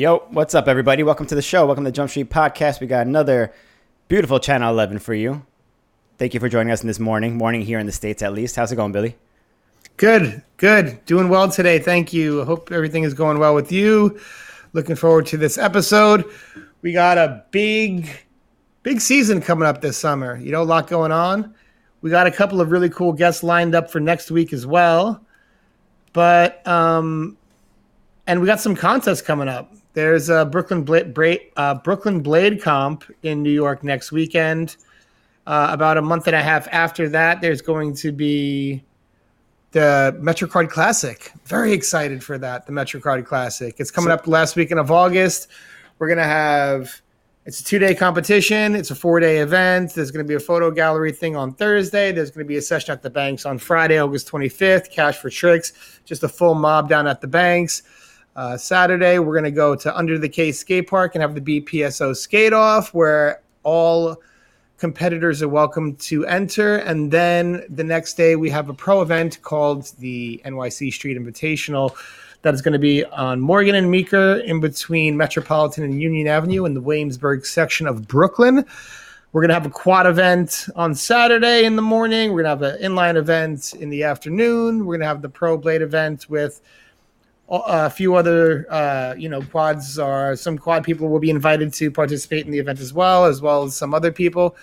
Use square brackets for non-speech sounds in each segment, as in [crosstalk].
Yo, what's up, everybody? Welcome to the show. Welcome to the Jump Street Podcast. We got another beautiful Channel 11 for you. Thank you for joining us in this morning, morning here in the States at least. How's it going, Billy? Good, good. Doing well today. Thank you. Hope everything is going well with you. Looking forward to this episode. We got a big, big season coming up this summer. You know, a lot going on. We got a couple of really cool guests lined up for next week as well. But, um, and we got some contests coming up. There's a Brooklyn Blade, uh, Brooklyn Blade Comp in New York next weekend. Uh, about a month and a half after that, there's going to be the MetroCard Classic. Very excited for that. The MetroCard Classic. It's coming so, up last weekend of August. We're gonna have. It's a two day competition. It's a four day event. There's going to be a photo gallery thing on Thursday. There's going to be a session at the banks on Friday, August 25th. Cash for tricks. Just a full mob down at the banks. Uh, Saturday, we're going to go to Under the Case Skate Park and have the BPSO skate off, where all competitors are welcome to enter. And then the next day, we have a pro event called the NYC Street Invitational that is going to be on Morgan and Meeker in between Metropolitan and Union Avenue in the Williamsburg section of Brooklyn. We're going to have a quad event on Saturday in the morning. We're going to have an inline event in the afternoon. We're going to have the Pro Blade event with a few other uh, you know quads or some quad people will be invited to participate in the event as well as well as some other people.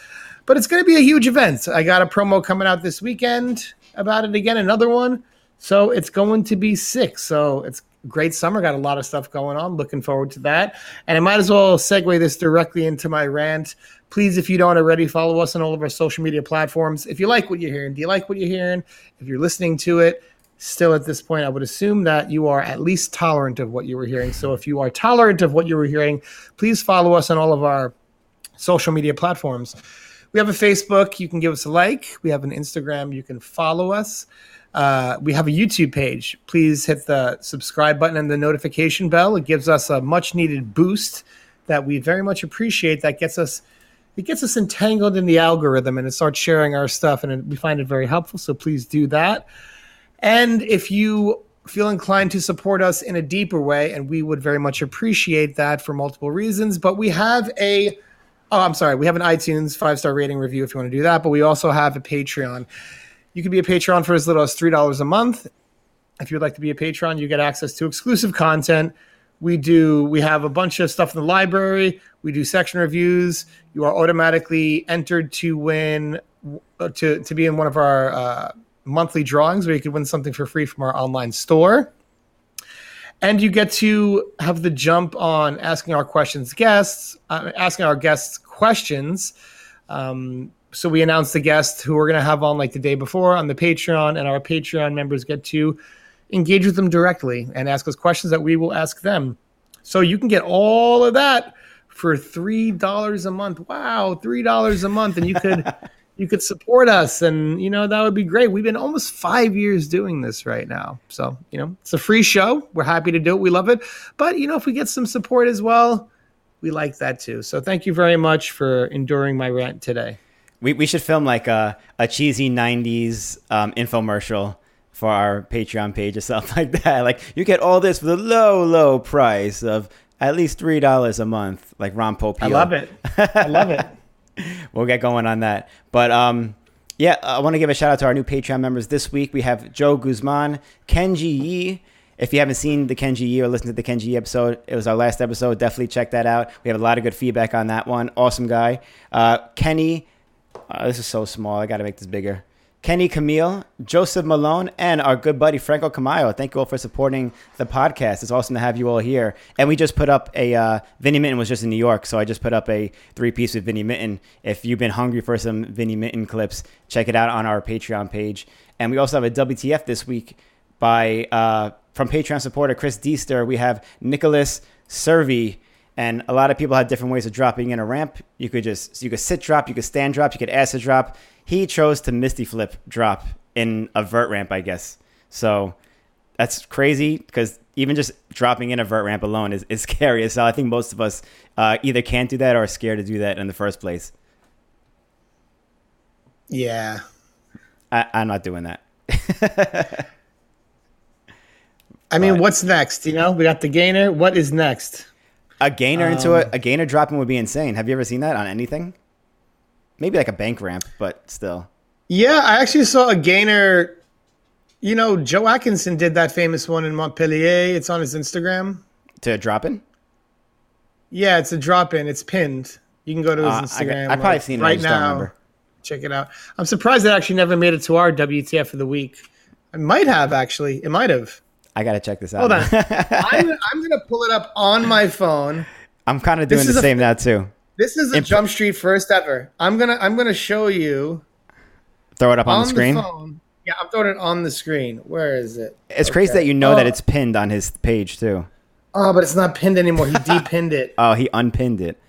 But it's going to be a huge event. I got a promo coming out this weekend about it again another one. So it's going to be sick. So it's great summer got a lot of stuff going on. Looking forward to that. And i might as well segue this directly into my rant. Please if you don't already follow us on all of our social media platforms. If you like what you're hearing do you like what you're hearing? If you're listening to it still at this point, I would assume that you are at least tolerant of what you were hearing. So if you are tolerant of what you were hearing, please follow us on all of our social media platforms. We have a Facebook, you can give us a like. We have an Instagram, you can follow us. Uh, we have a YouTube page. Please hit the subscribe button and the notification bell. It gives us a much needed boost that we very much appreciate. That gets us it gets us entangled in the algorithm and it starts sharing our stuff and it, we find it very helpful. So please do that. And if you feel inclined to support us in a deeper way, and we would very much appreciate that for multiple reasons, but we have a Oh, I'm sorry. We have an iTunes five star rating review if you want to do that, but we also have a Patreon. You can be a Patreon for as little as $3 a month. If you'd like to be a Patreon, you get access to exclusive content. We do, we have a bunch of stuff in the library. We do section reviews. You are automatically entered to win, uh, to, to be in one of our uh, monthly drawings where you could win something for free from our online store. And you get to have the jump on asking our questions guests, uh, asking our guests questions. Um, so we announce the guests who we're going to have on like the day before on the Patreon, and our Patreon members get to engage with them directly and ask us questions that we will ask them. So you can get all of that for three dollars a month. Wow, three dollars a month, and you could [laughs] you could support us and you know that would be great. We've been almost five years doing this right now. So you know it's a free show. We're happy to do it. We love it. But you know if we get some support as well we like that too. So thank you very much for enduring my rant today. We, we should film like a, a cheesy 90s um, infomercial for our patreon page or [laughs] something like that. Like you get all this for the low low price of at least three dollars a month like ron popeil. I love it. I love it [laughs] [laughs] we'll get going on that. But um, yeah, I want to give a shout out to our new Patreon members this week. We have Joe Guzman, Kenji Yi. If you haven't seen the Kenji Yi or listened to the Kenji Yi episode, it was our last episode. Definitely check that out. We have a lot of good feedback on that one. Awesome guy. Uh, Kenny, uh, this is so small. I got to make this bigger. Kenny Camille, Joseph Malone, and our good buddy Franco Camayo. Thank you all for supporting the podcast. It's awesome to have you all here. And we just put up a uh, Vinnie Minton was just in New York, so I just put up a three piece with Vinnie Minton. If you've been hungry for some Vinnie Minton clips, check it out on our Patreon page. And we also have a WTF this week by uh, from Patreon supporter Chris Deester. We have Nicholas Servi. And a lot of people have different ways of dropping in a ramp. You could just you could sit drop, you could stand drop, you could acid drop he chose to Misty Flip drop in a vert ramp, I guess. So that's crazy because even just dropping in a vert ramp alone is, is [laughs] scary. So I think most of us uh, either can't do that or are scared to do that in the first place. Yeah. I, am not doing that. [laughs] I mean, but, what's next? You know, we got the gainer. What is next? A gainer into Um, it, a gainer dropping would be insane. Have you ever seen that on anything? Maybe like a bank ramp, but still. Yeah, I actually saw a gainer. You know, Joe Atkinson did that famous one in Montpellier. It's on his Instagram. To drop in? Yeah, it's a drop in. It's pinned. You can go to his Uh, I, Instagram. have probably like, seen it. I right now. Check it out. I'm surprised it actually never made it to our WTF of the week. I might have actually. It might have. I gotta check this out. Hold on. I'm, [laughs] I'm gonna pull it up on my phone. I'm kind of doing This the is a- same now too. This is a Imp- Jump Street first ever. I'm gonna I'm gonna show you Throw it up on, on the screen. phone. Yeah, I'm throwing it on the screen. Where is it? it's crazy that you know that Oh. it's pinned on his page too. Oh, but it's not pinned anymore. He depinned it. [laughs] Oh, he unpinned it.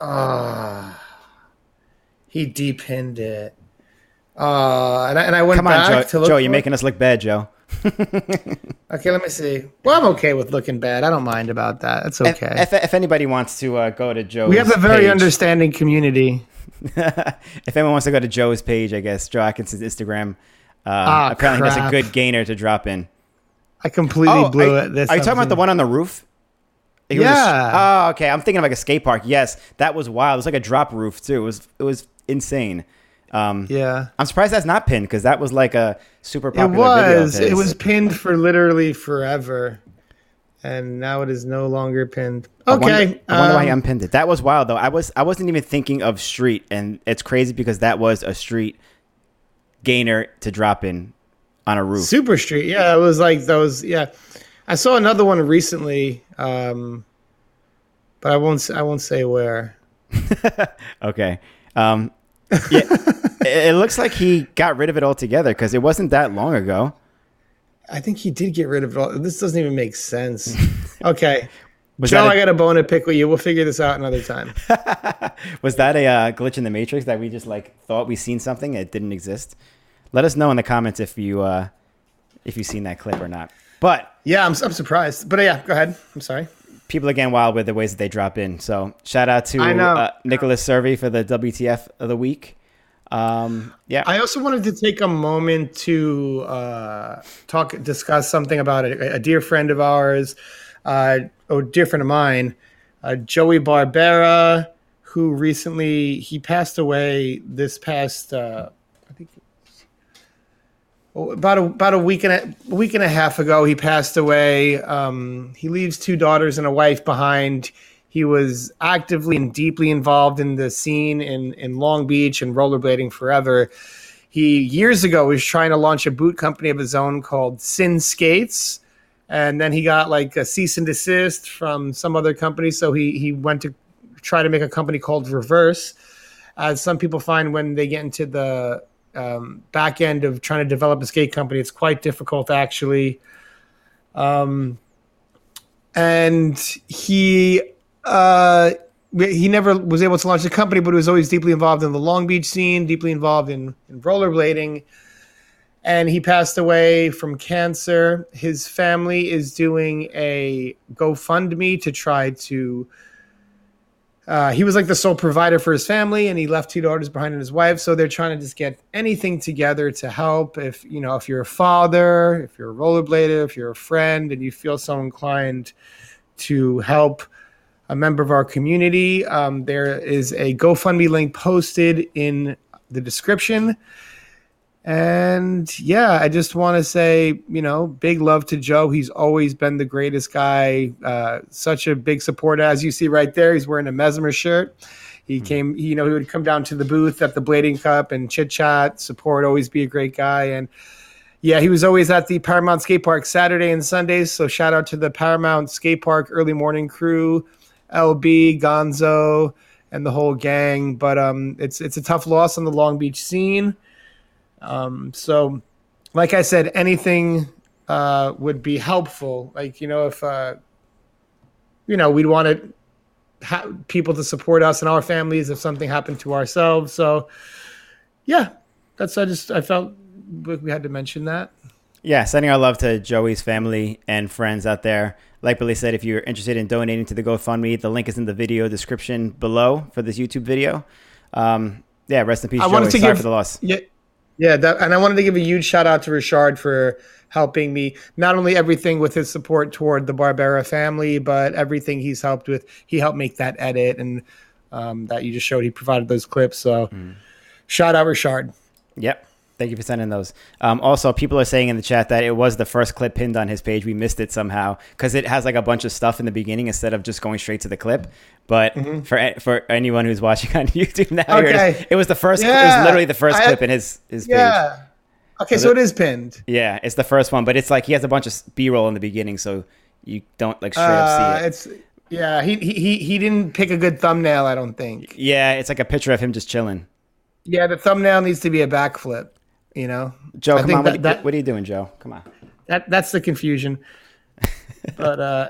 Ah, he depinned it. Uh, and I, and I went Come on, back Joe. to look. Joe, you're it. making us look bad, Joe. [laughs] Okay, let me see. Well, I'm okay with looking bad. I don't mind about that. That's okay. If, if anybody wants to uh, go to Joe's we have a very page, understanding community. [laughs] if anyone wants to go to Joe's page, I guess Joe Atkinson's Instagram. Uh, Ah, apparently, that's a good gainer to drop in. I completely blew are, it. This are you talking about the one on the roof? It a- Yeah. oh, okay. I'm thinking of like a skate park. Yes, that was wild. It was like a drop roof too. It was it was insane. Um, Yeah. I'm surprised that's not pinned because that was like a super It popular video. was. It was pinned for literally forever, and now it is no longer pinned. I wonder- Okay. I wonder why he um, unpinned it. That was wild though. I was I wasn't even thinking of street, and it's crazy because that was a street gainer to drop in on a roof. Super Street. Yeah, it was like those. Yeah, I saw another one recently, um, but I won't. I won't say where. [laughs] Okay. Um, [laughs] yeah, it, looks like he got rid of it altogether because it wasn't that long ago. I think he did get rid of it. All. This doesn't even make sense. [laughs] Okay. Was Joe, that I a- got a bone to pick with you. We'll figure this out another time. [laughs] Was that a uh, glitch in the matrix that we just like thought we seen something it didn't exist? Let us know in the comments if you uh, if you've seen that clip or not. But Yeah, I'm, I'm surprised. But uh, yeah, go ahead. I'm sorry. People are getting wild with the ways that they drop in. So shout out to. Uh, Nicholas Servi for the WTF of the week. Um, yeah, I also wanted to take a moment to uh, talk, discuss something about a, a dear friend of ours, uh, or dear friend of mine, uh, Joey Barbera, who recently he passed away this past, uh, I think, oh, about a, about a week and a, week and a half ago. He passed away. Um, he leaves two daughters and a wife behind. He was actively and deeply involved in the scene in, in Long Beach and rollerblading forever. He years ago was trying to launch a boot company of his own called Sin Skates, and then he got like a cease and desist from some other company. So he he went to try to make a company called Reverse. As some people find when they get into the um, back end of trying to develop a skate company, it's quite difficult actually. Um, and he uh, he never was able to launch the company, but he was always deeply involved in the Long Beach scene, deeply involved in, in rollerblading. And he passed away from cancer. His family is doing a GoFundMe to try to. Uh, he was like the sole provider for his family, and he left two daughters behind and his wife. So they're trying to just get anything together to help. If you know, if you're a father, if you're a rollerblader, if you're a friend, and you feel so inclined to help a member of our community. Um, there is a GoFundMe link posted in the description. And yeah, I just want to say, you know, big love to Joe. He's always been the greatest guy. Uh, such a big supporter, as you see right there. He's wearing a Mesmer shirt. He came, you know, he would come down to the booth at the Blading Cup and chit chat, support, always be a great guy. And yeah, he was always at the Paramount Skate Park Saturday and Sundays. So shout out to the Paramount Skate Park early morning crew, LB, Gonzo, and the whole gang. But um, it's it's a tough loss on the Long Beach scene. Um, so, like I said, anything uh, would be helpful. Like you know, if uh, you know, we'd want it ha- people to support us and our families if something happened to ourselves. So, yeah, that's I just I felt we had to mention that. Yeah, sending our love to Joey's family and friends out there. Like Billy said, if you're interested in donating to the GoFundMe, the link is in the video description below for this YouTube video. Um, yeah, rest in peace, I Joey. to Sorry give- for the loss. Yeah, yeah, that, and I wanted to give a huge shout out to Richard for helping me not only everything with his support toward the Barbera family, but everything he's helped with. He helped make that edit and um, that you just showed. He provided those clips. So mm. shout out Richard. Yep. Thank you for sending those. Um, also, people are saying in the chat that it was the first clip pinned on his page. We missed it somehow because it has like a bunch of stuff in the beginning instead of just going straight to the clip. But mm-hmm. for for anyone who's watching [laughs] on YouTube now, okay. it was the first. Yeah. It was literally the first I, clip in his his yeah. page. Okay, so, so it is pinned. Yeah, it's the first one, but it's like he has a bunch of B roll in the beginning, so you don't like straight uh, up see it. It's yeah, he he he didn't pick a good thumbnail. I don't think. Yeah, it's like a picture of him just chilling. Yeah, the thumbnail needs to be a backflip. You know, Joe, I come on. That, what, that, what, are you doing, Joe? Come on. That that's the confusion. [laughs] but uh,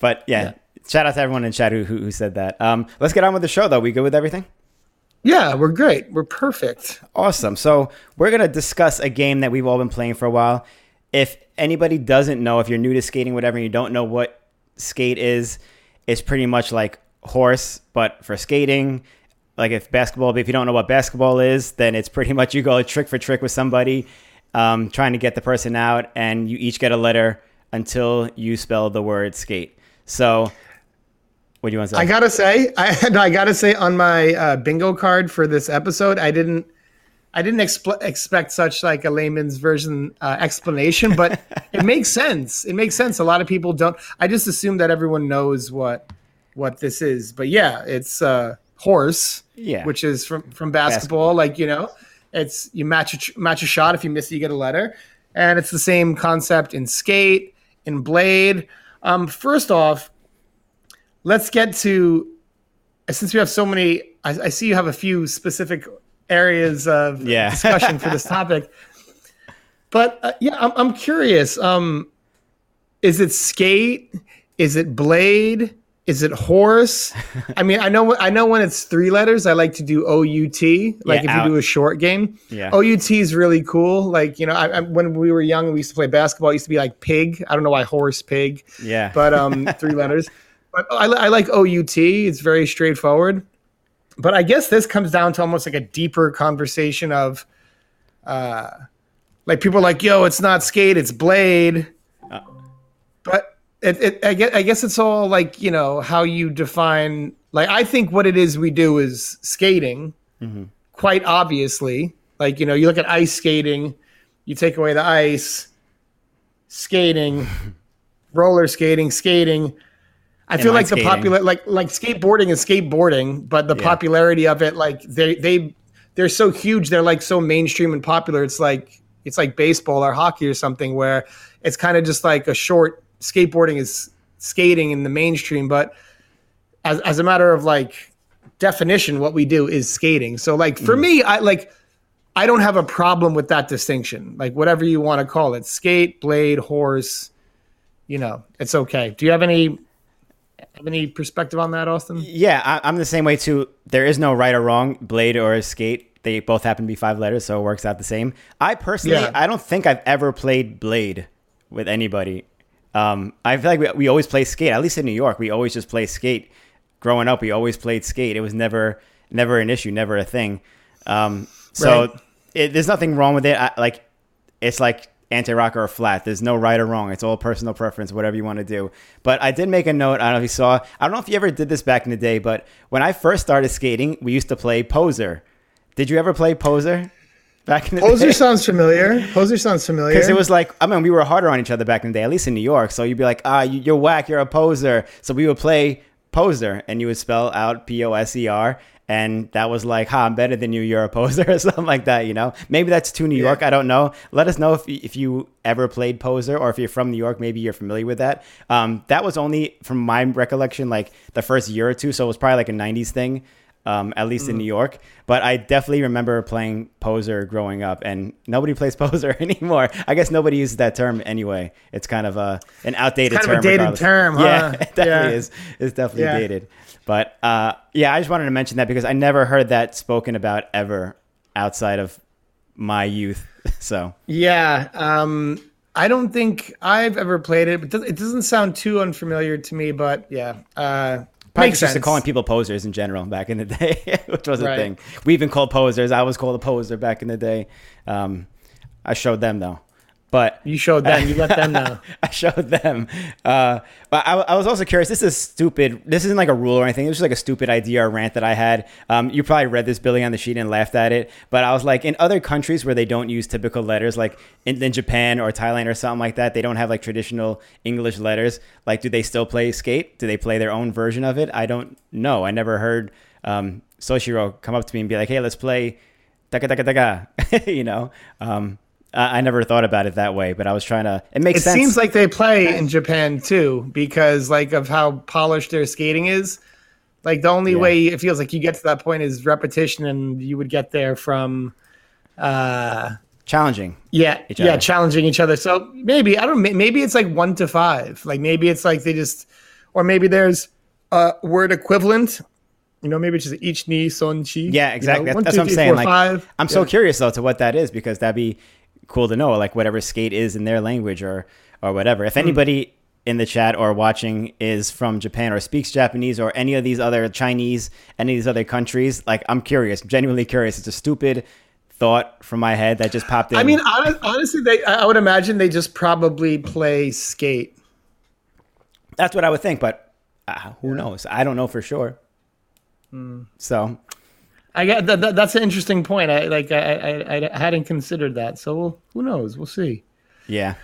but yeah, yeah, shout out to everyone in chat who, who, who said that. Um, let's get on with the show though. We good with everything? Yeah, we're great. We're perfect. Awesome. So we're gonna discuss a game that we've all been playing for a while. If anybody doesn't know, if you're new to skating, whatever, and you don't know what skate is, it's pretty much like horse, but for skating like if basketball, if you don't know what basketball is, then it's pretty much you go trick for trick with somebody, um, trying to get the person out, and you each get a letter until you spell the word skate. So, what do you want to say? I gotta say, I [laughs] I gotta say on my uh, bingo card for this episode, I didn't. I didn't exp- expect such like a layman's version uh, explanation, but [laughs] it makes sense. It makes sense. A lot of people don't. I just assume that everyone knows what what this is. But yeah, it's uh, horse, yeah, which is from from basketball. basketball. Like you know, it's you match a match a shot. If you miss it, you get a letter, and it's the same concept in skate, in blade. Um, first off, let's get to since we have so many. I, I see you have a few specific areas of yeah. [laughs] discussion for this topic. But uh, yeah, I'm, I'm curious. Um, is it skate? Is it blade? Is it horse? [laughs] I mean, I know I know when it's three letters, I like to do OUT. Like yeah, if out. you do a short game, yeah. OUT is really cool. Like you know, I, I, when we were young, we used to play basketball. It used to be like pig. I don't know why horse, pig. Yeah, but um, [laughs] three letters. But I, I like OUT. It's very straightforward. But I guess this comes down to almost like a deeper conversation of, uh, like people like, yo, it's not skate, it's blade. It, it, I, guess, I guess it's all like you know how you define like i think what it is we do is skating mm-hmm. quite obviously like you know you look at ice skating you take away the ice skating [laughs] roller skating skating i feel like skating. the popular like like skateboarding is skateboarding but the yeah. popularity of it like they they they're so huge they're like so mainstream and popular it's like it's like baseball or hockey or something where it's kind of just like a short skateboarding is skating in the mainstream, but as as a matter of like definition, what we do is skating. So like for mm. me, I like I don't have a problem with that distinction. Like whatever you want to call it, skate, blade, horse, you know, it's okay. Do you have any have any perspective on that, Austin? Yeah, I, am the same way too. There is no right or wrong, blade or skate. They both happen to be five letters, so it works out the same. I personally, yeah. I don't think I've ever played blade with anybody. Um, I feel like we, we always play skate. At least in New York, we always just play skate. Growing up, we always played skate. It was never never an issue, never a thing. Um, so right. it, there's nothing wrong with it. I, like it's like anti-rock or flat. There's no right or wrong. It's all personal preference, whatever you want to do. But I did make a note. I don't know if you saw. I don't know if you ever did this back in the day, but when I first started skating, we used to play poser. Did you ever play poser? Back in the Poser day. sounds familiar. Poser sounds familiar. Because it was like, I mean, we were harder on each other back in the day, at least in New York. So you'd be like, ah, you're whack, you're a poser. So we would play poser, and you would spell out P O S E R. And that was like, ha, I'm better than you, you're a poser, [laughs] or something like that, you know? Maybe that's too New York, yeah. I don't know. Let us know if, if you ever played poser, or if you're from New York, maybe you're familiar with that. Um, that was only, from my recollection, like the first year or two. So it was probably like a 90s thing um, at least mm. in New York. But I definitely remember playing Poser growing up, and nobody [laughs] plays Poser [laughs] anymore. I guess nobody uses that term anyway. It's kind of a an outdated it's kind term. Of a dated regardless. term, [laughs] huh? Yeah, it definitely yeah. is. It's definitely yeah. dated. But uh, yeah, I just wanted to mention that because I never heard that spoken about ever outside of my youth. So yeah. Um, I don't think I've ever played it, but it doesn't sound too unfamiliar to me. But yeah, uh, Probably Makes just calling people posers in general back in the [laughs] day, which was right. a thing. We even called posers. I was called a poser back in the day. Um, I showed them though. But You showed them. You let them know. [laughs] I showed them. Uh, but I, I was also curious. This is stupid. This isn't like a rule or anything. It was just like a stupid idea or rant that I had. Um, you probably read this, Billy, on the sheet and laughed at it. But I was like, in other countries where they don't use typical letters, like in, in Japan or Thailand or something like that, they don't have like traditional English letters. Like, do they still play skate? Do they play their own version of it? I don't know. I never heard um, Soshiro come up to me and be like, hey, let's play taka taka taka, [laughs] you know? Um, I I never thought about it that way, but I was trying to. It makes It sense. seems like they play in Japan too, because like of how polished their skating is. Like the only Yeah. way it feels like you get to that point is repetition, and you would get there from, uh, challenging. yeah, Each yeah, other. challenging each other. So maybe I don't. Maybe it's like one to five. Like maybe it's like they just, or maybe there's a word equivalent. You know, maybe it's just each knee son chi. Yeah, exactly. You know, one, that's two, what I'm three, saying. four, like, five. I'm so curious though to what that is because that'd be cool to know. Like whatever skate is in their language or or whatever. Hmm. If anybody in the chat or watching is from Japan or speaks Japanese or any of these other Chinese, any of these other countries, like I'm curious, genuinely curious. It's a stupid thought from my head that just popped in. I mean, honestly, they. I would imagine they just probably play skate. that's what I would think, but uh, who knows? I don't know for sure. Hmm. So I get that, that. That's an interesting point. I like. I, I. I hadn't considered that. So we'll, who knows? We'll see. yeah,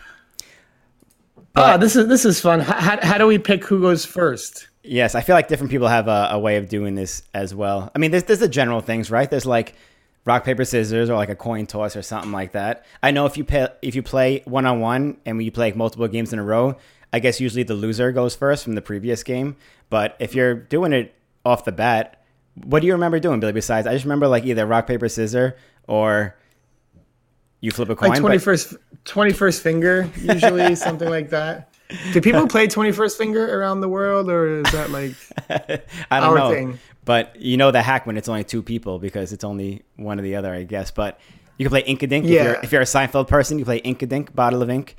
Ah, this is this is fun. How, how, how do we pick who goes first? Yes, I feel like different people have a, a way of doing this as well. I mean, there's there's the general things, right? There's like rock paper scissors or like a coin toss or something like that. I know if you pay, if you play one on one and when you play like multiple games in a row, I guess usually the loser goes first from the previous game. But if you're doing it off the bat, what do you remember doing, Billy? Besides, I just remember like either rock paper scissor or you flip a coin. Like twenty first, twenty first finger, usually [laughs] something like that. Do people play twenty first finger around the world, or is that like? [laughs] I don't our know. thing. But you know the hack when it's only two people because it's only one or the other, I guess. But you can play Inkadink. If, Yeah. you're, if you're a Seinfeld person, you play Inkadink, bottle of ink.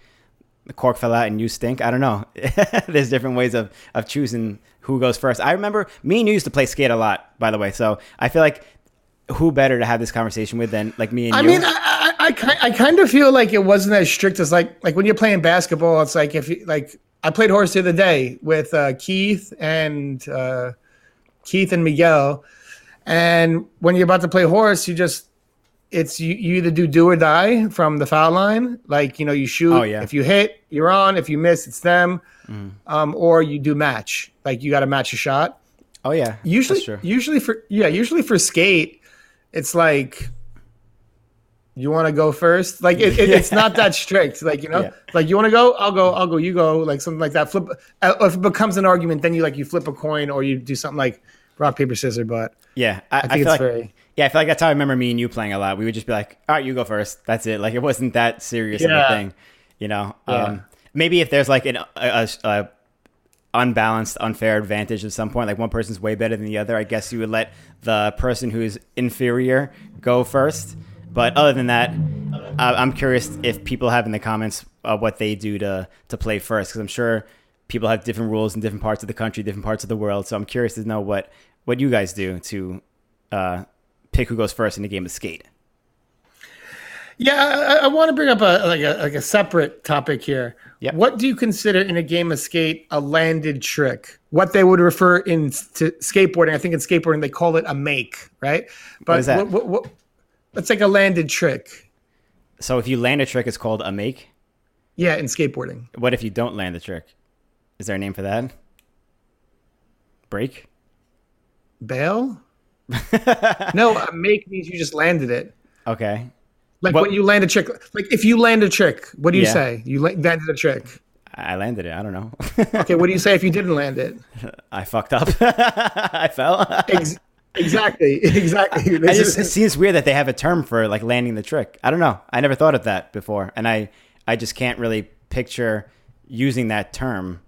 The cork fell out and you stink. I don't know. [laughs] There's different ways of, of choosing who goes first. I remember me and you used to play skate a lot, by the way. So I feel like who better to have this conversation with than like me and I you? mean, I, I, I, I kind of feel like it wasn't as strict as like like when you're playing basketball. It's like if you like I played horse the other day with uh, Keith and uh, Keith and Miguel, and when you're about to play horse, you just it's you, you either do do or die from the foul line, like you know you shoot. Oh, yeah. If you hit, you're on. If you miss, it's them. Um, or you do match, like you got to match a shot oh, yeah. usually usually for yeah usually for skate it's like you want to go first like it, it, it's not that strict like you know Yeah. like you want to go i'll go i'll go you go like something like that flip uh, if it becomes an argument then you like you flip a coin or you do something like rock paper scissors but Yeah. I, I, i think feel it's like, very Yeah, I feel like that's how I remember me and you playing a lot. We would just be like, "All right, you go first. That's it." Like it wasn't that serious of a thing, you know. Yeah. Um, maybe if there's like an a, a, a unbalanced, unfair advantage at some point, like one person's way better than the other, I guess you would let the person who's inferior go first. But other than that, I'm curious if people have in the comments uh, what they do to to play first, because I'm sure people have different rules in different parts of the country, different parts of the world. So I'm curious to know what what you guys do to uh, pick who goes first in the game of skate. yeah i, I want to bring up a like a like a separate topic here Yep. what do you consider in a game of skate a landed trick what they would refer in to skateboarding i think in skateboarding they call it a make right but is that? What, what, what, it's like a landed trick So if you land a trick, it's called a make. Yeah, in skateboarding. What if you don't land the trick? Is there a name for that? Break? Bail? [laughs] no, a make means you just landed it. Okay. Like What- when you land a trick. Like if you land a trick, what do you Yeah. say? You landed a trick. I landed it. I don't know. Okay, what do you say if you didn't land it? [laughs] I fucked up. [laughs] I fell. Ex- exactly, [laughs] exactly. I This just, it seems weird that they have a term for like landing the trick. I don't know. I never thought of that before, and I I just can't really picture using that term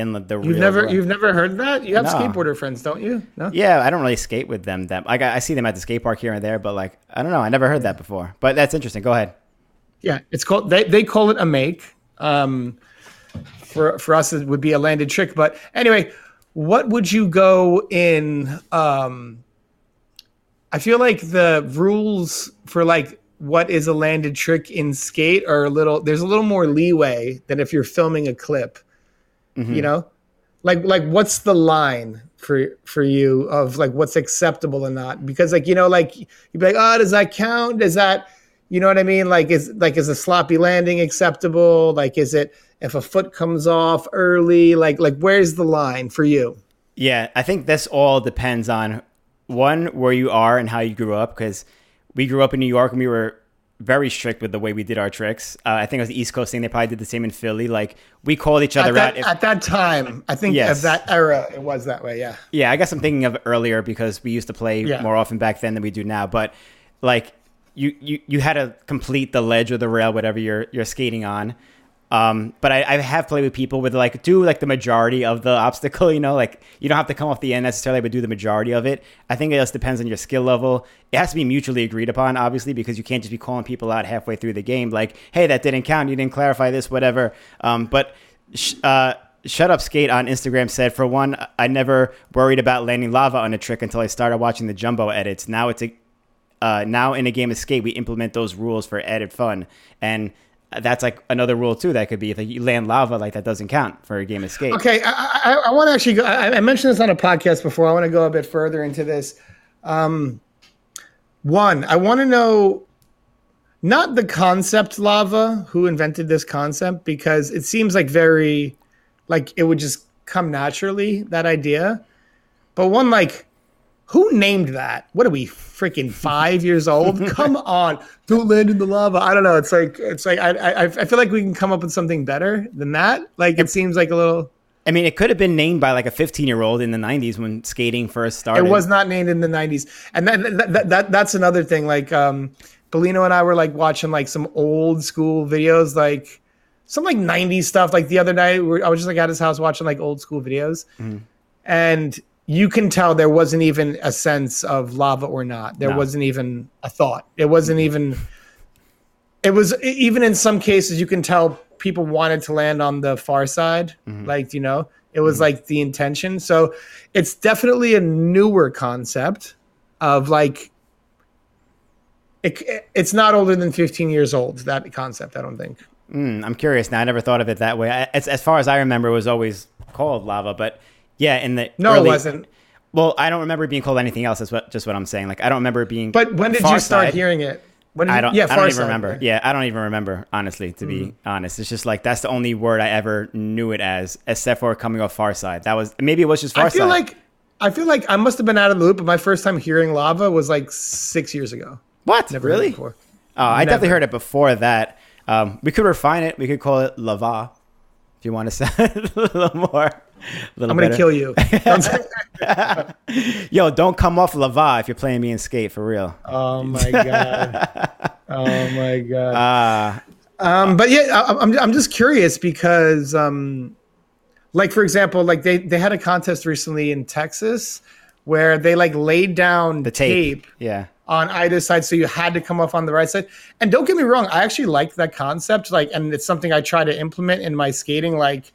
in the, the you've never world. you've never heard that? You have No. skateboarder friends, don't you? No. Yeah, I don't really skate with them. That like I see them at the skate park here and there, but like I don't know. I never heard that before. But that's interesting. Go ahead. Yeah, it's called they they call it a make. Um, for for us, it would be a landed trick. But anyway, what would you go in? Um, I feel like the rules for like what is a landed trick in skate are a little there's a little more leeway than if you're filming a clip. Mm-hmm. You know? Like like what's the line for for you of like what's acceptable and not? Because like you know like you'd be like, "Oh, does that count? Does that you know what I mean? Like is like is a sloppy landing acceptable? Like is it if a foot comes off early? Like like where's the line for you? Yeah, I think this all depends on one where you are and how you grew up because we grew up in New York and we were very strict with the way we did our tricks. Uh, I think it was the East Coast thing. They probably did the same in Philly. Like we called each other At that, out. If, at that time, I think Yes. of that era, it was that way. Yeah. yeah, I guess I'm thinking of earlier because we used to play Yeah. more often back then than we do now. But like you, you, you had to complete the ledge or the rail, whatever you're you're skating on. Um, but I, I have played with people with like do like the majority of the obstacle, you know, like you don't have to come off the end necessarily, but do the majority of it. I think it just depends on your skill level. It has to be mutually agreed upon, obviously, because you can't just be calling people out halfway through the game, like, hey, that didn't count, you didn't clarify this, whatever. Um, but sh- uh, Shut Up Skate on Instagram said, for one, I never worried about landing lava on a trick until I started watching the jumbo edits. Now it's a uh, now in a game of skate, we implement those rules for added fun, and that's like another rule too. That could be if you land lava, like that doesn't count for a game skate. Okay, I, I, I want to actually go. I, I mentioned this on a podcast before. I want to go a bit further into this. Um, one, I want to know not the concept lava, who invented this concept, because it seems like very, like it would just come naturally that idea. But one, like, who named that? What are we freaking five years old? [laughs] Come on, don't land in the lava. I don't know. It's like it's like I I, I feel like we can come up with something better than that. Like it seems like a little. I mean, it could have been named by like a 15 year old in the 90s when skating first started. It was not named in the '90s, and that, that, that, that that's another thing. Like, um, Bellino and I were like watching like some old school videos, like some like '90s stuff. Like the other night, I was just like at his house watching like old school videos, and you can tell there wasn't even a sense of lava or not. There No. wasn't even a thought. It wasn't mm-hmm. even. It was even in some cases you can tell people wanted to land on the far side, mm-hmm. like you know, it was mm-hmm. like the intention. So it's definitely a newer concept of like. It, it's not older than 15 years old. That concept, I don't think. Mm, I'm curious now. I never thought of it that way. I, as, as far as I remember, it was always called lava. But yeah, in the No, early- it wasn't. Well, I don't remember being called anything else. That's what just what I'm saying. Like I don't remember being. But when did you start Side. hearing it? When did I don't. yeah, I don't even Side, remember. right. Mm. Yeah, I don't even remember. Honestly, to be honest, it's just like that's the only word I ever knew it as, except for coming off Far Side. That was maybe it was just Far I feel Side. like I feel like I must have been out of the loop, but my first time hearing lava was like six years ago. what? Never really? before. Oh, I definitely heard it before that. Um, we could refine it. We could call it lava, if you want to [laughs] sound a little more. A little I'm gonna better. kill you. [laughs] Yo, don't come off lava if you're playing me in skate for real. oh my god. [laughs] Oh my god. Ah, Um, but yeah, I, I'm I'm just curious because, um, like for example, like they they had a contest recently in Texas where they like laid down the tape. Yeah. On either side, so you had to come off on the right side. And don't get me wrong, I actually like that concept. Like, and it's something I try to implement in my skating. Like,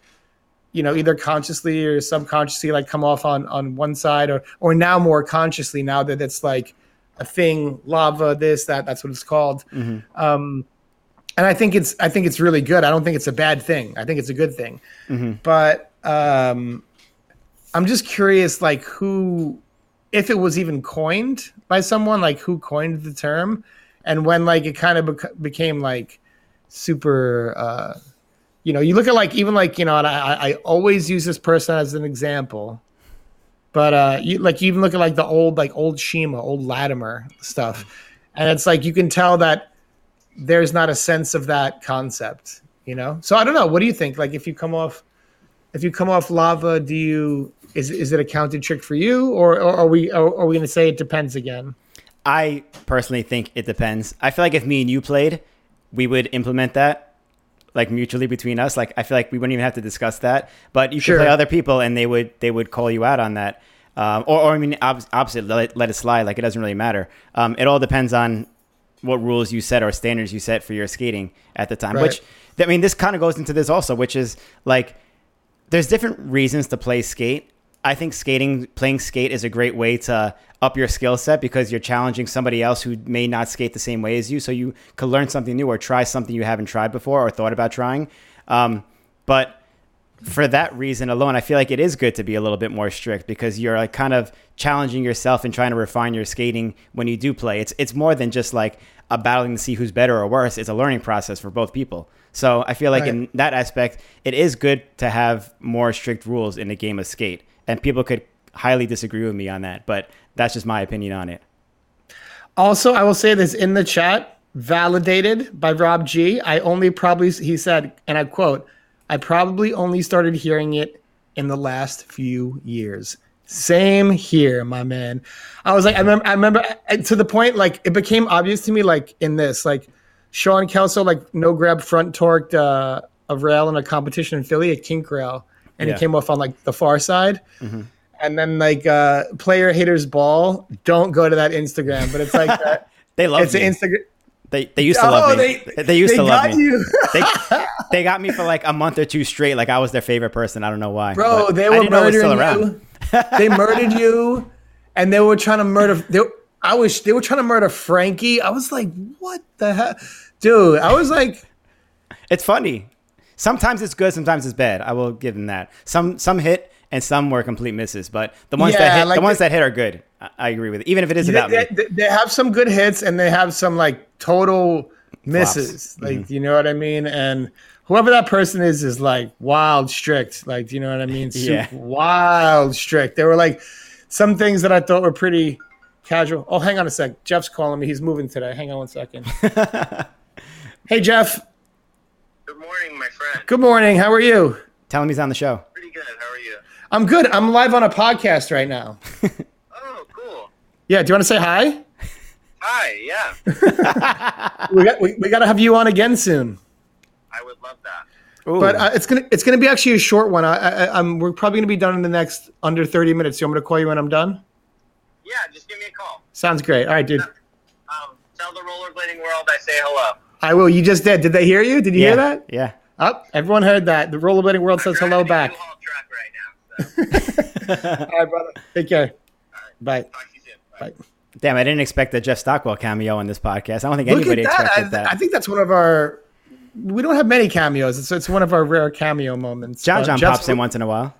you know, either consciously or subconsciously, like come off on on one side, or or now more consciously now that it's like a thing, lava, this, that. That's what it's called. Um, and I think it's I think it's really good. I don't think it's a bad thing. I think it's a good thing. But um, I'm just curious, like who, if it was even coined by someone, like who coined the term, and when like it kind of bec- became like super. Uh, you know, you look at like even like you know, and I, I- always use this person as an example, but uh, you like you even look at like the old like old Shima, old Latimer stuff, and it's like you can tell that there's not a sense of that concept, you know. So I don't know. What do you think? Like if you come off, if you come off lava, do you is is it a counted trick for you, or, or are we are, are we going to say it depends again? I personally think it depends. I feel like if me and you played, we would implement that like mutually between us. Like I feel like we wouldn't even have to discuss that. But you Sure. could play other people, and they would they would call you out on that. Um, or, or I mean, ob- opposite, let it, let it slide. Like it doesn't really matter. Um, it all depends on what rules you set or standards you set for your skating at the time. Right. Which I mean, this kind of goes into this also, which is like there's different reasons to play skate. I think skating, playing skate is a great way to up your skill set because you're challenging somebody else who may not skate the same way as you. So you could learn something new or try something you haven't tried before or thought about trying. Um, but for that reason alone, I feel like it is good to be a little bit more strict because you're like kind of challenging yourself and trying to refine your skating when you do play. It's it's more than just like a battling to see who's better or worse. It's a learning process for both people. So I feel like Right. in that aspect, it is good to have more strict rules in the game of skate. And people could highly disagree with me on that, but that's just my opinion on it. Also, I will say this in the chat, validated by Rob G. I only probably, he said, and I quote, I probably only started hearing it in the last few years. Same here, my man. I was like, I remember, I remember to the point, like, it became obvious to me, like, in this, like, Sean Kelso, like, no grab front torqued uh, a rail in a competition in Philly, a kink rail, and Yeah. he came off on, like, the far side. And then, like, uh, player haters ball, don't go to that Instagram, but it's like, that. [laughs] They love It's me. an Instagram. they, they used to love me. They, used they to love got me. you. They, [laughs] they got me for like a month or two straight. Like I was their favorite person. I don't know why. Bro, they were didn't know it was murdering you. [laughs] they murdered you, and they were trying to murder. They, I was. They were trying to murder Frankie. I was like, what the hell, dude? I was like, It's funny. Sometimes it's good, sometimes it's bad. I will give them that. Some some hit and some were complete misses, but the ones Yeah, that hit, like the ones the- that hit are good. I, I agree with it. Even if it is they, me. they, they have some good hits, and they have some like total misses. Like, Mm-hmm. you know what I mean? And whoever that person is is like wild strict. Like, do you know what I mean? Super [laughs] Yeah. wild strict. They were like some things that I thought were pretty casual. Oh, hang on a sec. Jeff's calling me. He's moving today. Hang on one second. [laughs] hey, Jeff. Good morning, my friend. Good morning. How are you? Tell him he's on the show. Pretty good. How are you? I'm good. I'm live on a podcast right now. [laughs] Oh, cool. Yeah. Do you want to say hi? Hi. Yeah, [laughs] We got we, we got to have you on again soon. I would love that. Ooh. But uh, it's gonna it's gonna be actually a short one. I, I, I'm we're probably gonna be done in the next under 30 minutes. You want me to call you when I'm done? Yeah, just give me a call. Sounds great. All right, dude. Um, tell the rollerblading world I say hello. I will. You just did. Did they hear you? Did you yeah, hear that? Yeah. Oh, everyone heard that. The rollerblading world says hello Driving back. a U-Haul truck right now. So, [laughs] All right, brother. Take care. Bye. talk to you soon. Bye. Bye. Damn, I didn't expect a Jeff Stockwell cameo on this podcast. I don't think Look anybody at that. expected I, that. I think that's one of our. We don't have many cameos. It's, it's one of our rare cameo moments. John But John Jeff's- pops in once in a while.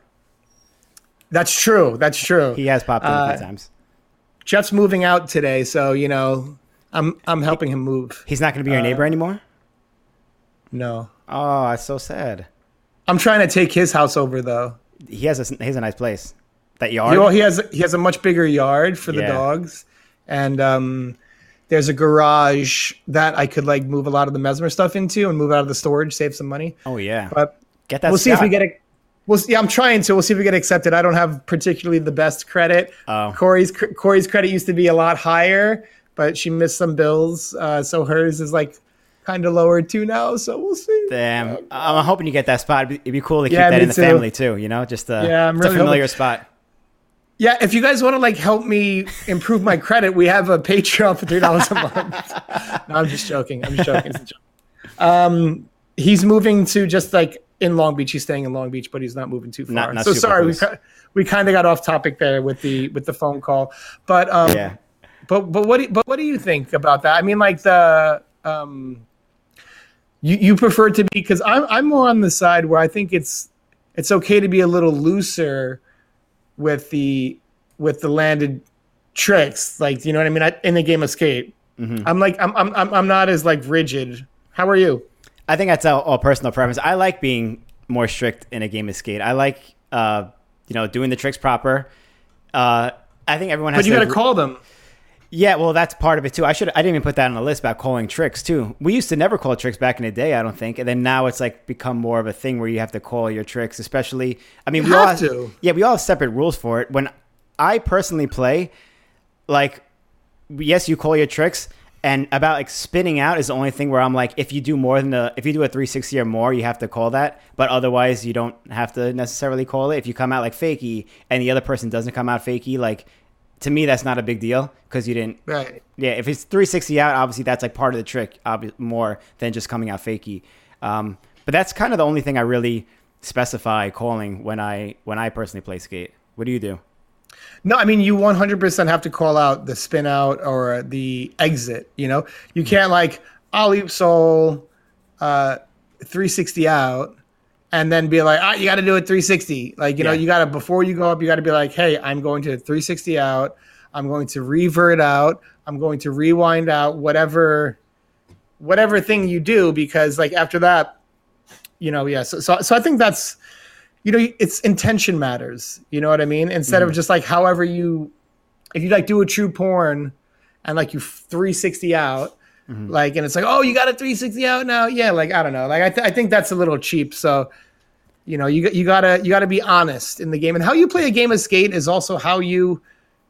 That's true. That's true. He has popped in a Uh, few times. Jeff's moving out today, so you know, I'm I'm helping him move. He's not going to be your neighbor uh, anymore. No, Oh, that's so sad. I'm trying to take his house over though. He has a he has a nice place. That yard. He, well, he has he has a much bigger yard for the Yeah. dogs, and um, there's a garage that I could like move a lot of the mesmer stuff into and move out of the storage, save some money. oh yeah. But Get that. we'll see if we get it. We'll see, yeah, I'm trying to. We'll see if we get accepted. I don't have particularly the best credit. Oh. Corey's Corey's credit used to be a lot higher, but she missed some bills, uh, so hers is like kind of lower too now. So we'll see. Damn. I'm hoping you get that spot. It'd be- cool to keep Yeah, that in the too. family too. You know, just uh, Yeah, I'm it's a familiar hoping- spot. Yeah, if you guys want to like help me improve my credit, we have a Patreon for three dollars a month. [laughs] no, I'm just joking. I'm just joking. It's. Um, he's moving to just like in Long Beach. He's staying in Long Beach, but he's not moving too far. Not- not so sorry, we close. ki- we kind of got off topic there with the with the phone call. But um, Yeah. But but what do, but what do you think about that? I mean, like the um, you you prefer to be because I'm I'm more on the side where I think it's it's okay to be a little looser with the with the landed tricks, like you know what I mean. I, in the game of skate, I'm like I'm I'm I'm I'm not as like rigid. How are you? I think that's all, all personal preference. I like being more strict in a game of skate. I like, uh, you know, doing the tricks proper. Uh, I think everyone has But you got to call them. Yeah, well, that's part of it too. I should I didn't even put that on the list about calling tricks too. We used to never call tricks back in the day, I don't think, and then now it's like become more of a thing where you have to call your tricks. Especially, I mean, You we all have to. yeah, we all have separate rules for it. When I personally play, like, yes, you call your tricks, and about like spinning out is the only thing where I'm like, if you do more than a if you do a 360 or more, you have to call that, but otherwise you don't have to necessarily call it. If you come out like fakey and the other person doesn't come out fakey, like. To me, that's not a big deal because you didn't Right. yeah, if it's 360 out, obviously that's like part of the trick, more than just coming out fakey. Um, but that's kind of the only thing I really specify calling when I when I personally play skate. What do you do? No, I mean you 100% have to call out the spin out or the exit. You know, you Hmm. can't like ollie soul, uh, 360 out, and then be like, ah, you got to do it 360. Like you know, you got to before you go up, you got to be like, hey, I'm going to 360 out. I'm going to revert out. I'm going to rewind out. Whatever, whatever thing you do, because like after that, you know, yeah. So so, so I think that's you know, it's intention matters. You know what I mean? Instead of just like however you, if you like do a true porn, and like you 360 out, like, and it's like, oh, you got a 360 out now, yeah. Like I don't know, like I, th- I think that's a little cheap. So, you know, you got- you gotta you gotta be honest in the game, and how you play a game of skate is also how you.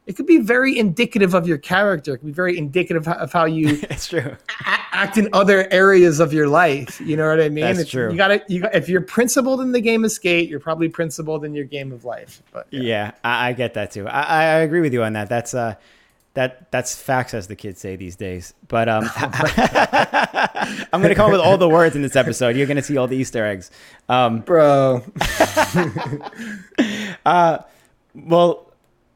It could be very indicative of your character. It could be very indicative of how you [laughs] It's true. a- act in other areas of your life. You know what I mean? That's true. You got to you got, if you're principled in the game of skate, you're probably principled in your game of life. But yeah. Yeah, I, I get that too. I I agree with you on that. That's uh, that that's facts, as the kids say these days. But um, [laughs] [laughs] I'm gonna come up with all the words in this episode. You're gonna see all the Easter eggs. Um, bro. [laughs] well,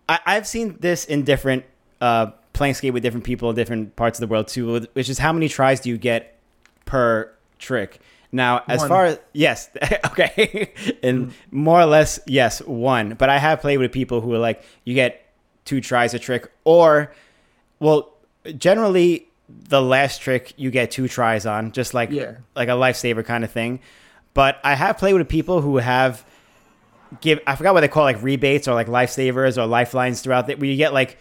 I, I've seen this in different uh, playing skate with different people in different parts of the world too. Which is how many tries do you get per trick? Now, as One. far as yes, okay, and more or less yes, one. But I have played with people who are like, you get two tries a trick, or well, generally the last trick you get two tries on, just like Yeah. like a lifesaver kind of thing. But I have played with people who have give I forgot what they call it, like rebates or like lifesavers or lifelines throughout that where you get like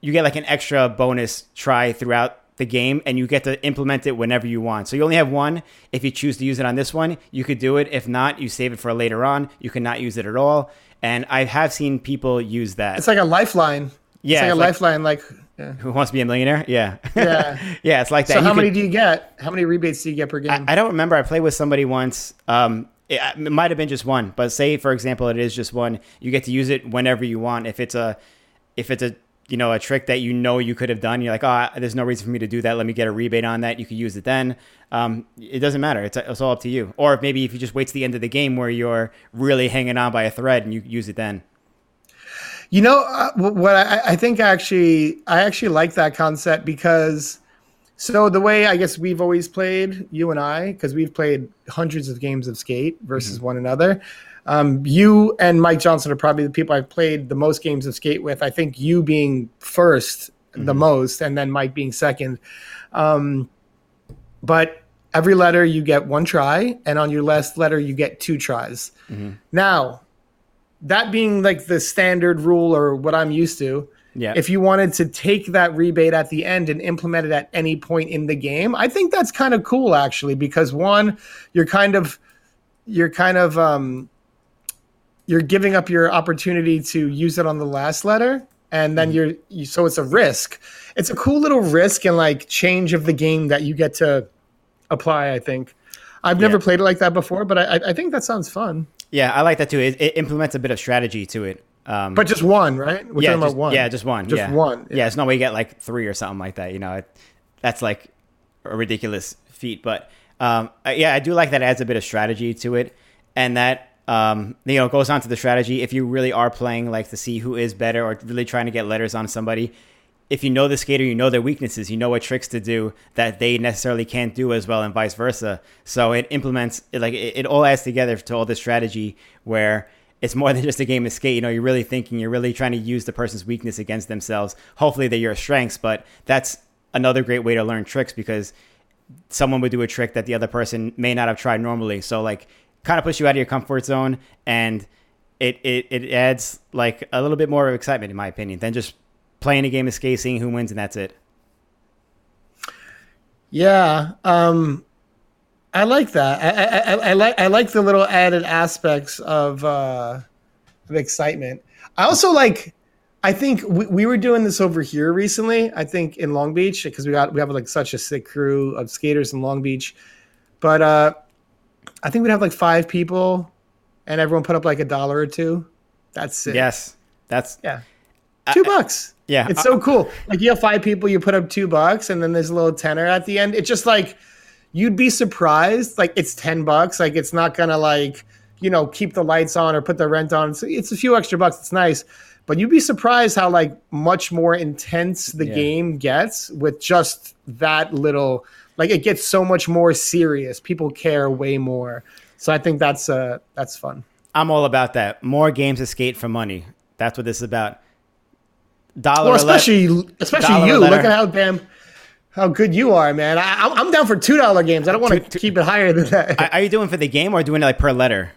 you get like an extra bonus try throughout the game and you get to implement it whenever you want. So you only have one. If you choose to use it on this one, you could do it. If not, you save it for later on. You cannot use it at all. And I have seen people use that. It's like a lifeline. Yeah, it's like it's a like- lifeline. Like, yeah. Who wants to be a millionaire? Yeah. Yeah. [laughs] yeah, it's like that. So You how could- many do you get? How many rebates do you get per game? I don't remember. I played with somebody once. Um, it, it might have been just one, but say for example, it is just one. You get to use it whenever you want. If it's a, if it's a, you know, a trick that you know you could have done, you're like, oh, there's no reason for me to do that. Let me get a rebate on that. You could use it then. Um, it doesn't matter. It's, it's all up to you. Or maybe if you just wait to the end of the game where you're really hanging on by a thread and you use it then. You know uh, what I, I think actually I actually like that concept because so the way I guess we've always played you and I because we've played hundreds of games of skate versus one another. Um, you and Mike Johnson are probably the people I've played the most games of skate with. I think you being 1st the most, and then Mike being second. Um, but every letter you get one try, and on your last letter you get two tries. Now, that being like the standard rule or what I'm used to, Yeah. if you wanted to take that rebate at the end and implement it at any point in the game, I think that's kind of cool actually because one, you're kind of you're kind of um you're giving up your opportunity to use it on the last letter and then you're you, so it's a risk. It's a cool little risk and like change of the game that you get to apply, I think. I've never Yeah. played it like that before, but I, I think that sounds fun. yeah, I like that too. It, it implements a bit of strategy to it. Um, But just one, right? We're yeah, talking just, about one. yeah, just one. Just yeah. one. Yeah. it's not where you get like three or something like that. You know, it, that's like a ridiculous feat. But um, yeah, I do like that. It adds a bit of strategy to it, and that um, you know goes on to the strategy. If you really are playing like to see who is better, or really trying to get letters on somebody. If you know the skater, you know their weaknesses, you know what tricks to do that they necessarily can't do as well, and vice versa. So it implements, it, like it, it all adds together to all this strategy where it's more [laughs] than just a game of skate. You know, you're really thinking, you're really trying to use the person's weakness against themselves. Hopefully, they're your strengths, but that's another great way to learn tricks because someone would do a trick that the other person may not have tried normally. So, like, kind of push you out of your comfort zone, and it it, it adds like a little bit more of excitement, in my opinion, than just playing a game of skate, seeing who wins, and that's it. Yeah, um, I like that. I, I, I, I like I like the little added aspects of uh, of excitement. I also like. I think we, we were doing this over here recently. I think in Long Beach because we got we have like such a sick crew of skaters in Long Beach, but uh, I think we'd have like five people, and everyone put up like a dollar or two. That's it. Yes, that's Yeah. Two bucks. yeah. It's so cool. Like you have five people, you put up two bucks, and then there's a little tenner at the end. It's just like you'd be surprised. Like it's ten bucks. Like it's not gonna like you know, keep the lights on or put the rent on. So it's a few extra bucks. It's nice. But you'd be surprised how like much more intense the Yeah. game gets with just that little like it gets so much more serious. People care way more. So I think that's uh that's fun. I'm all about that. More games to skate for money. That's what this is about. Dollar Well, a le- especially especially you. Look at how damn how good you are, man. I, I'm- I'm down for two dollar games. I don't want to keep it higher than that. Are- you doing for the game or doing it like per letter?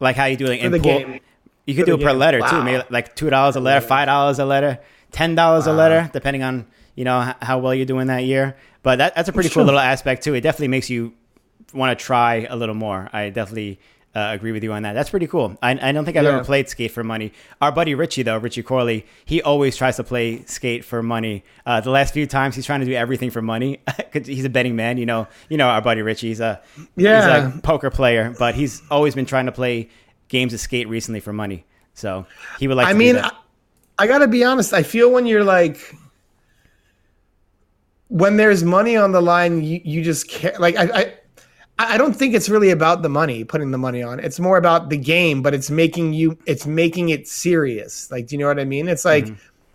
Like how you do it in the pool? game. You could do it per game. letter too. Maybe like two dollars a letter, five dollars a letter, ten dollars a letter, depending on you know how well you're doing that year. But that, that's a pretty cool true. little aspect too. It definitely makes you want to try a little more. I definitely uh, agree with you on that. That's pretty cool. I, I don't think I've Yeah. ever played skate for money. Our buddy Richie though, Richie Corley, he always tries to play skate for money. Uh, the last few times he's trying to do everything for money. [laughs] he's a betting man, you know. You know our buddy Richie. He's a Yeah. he's a poker player, but he's always been trying to play games of skate recently for money. So he would like. I to mean. I, I got to be honest. I feel when you're like, when there's money on the line, you, you just can't. Like, I, I, I don't think it's really about the money, putting the money on. It's more about the game, but it's making you, it's making it serious. Like, do you know what I mean? It's like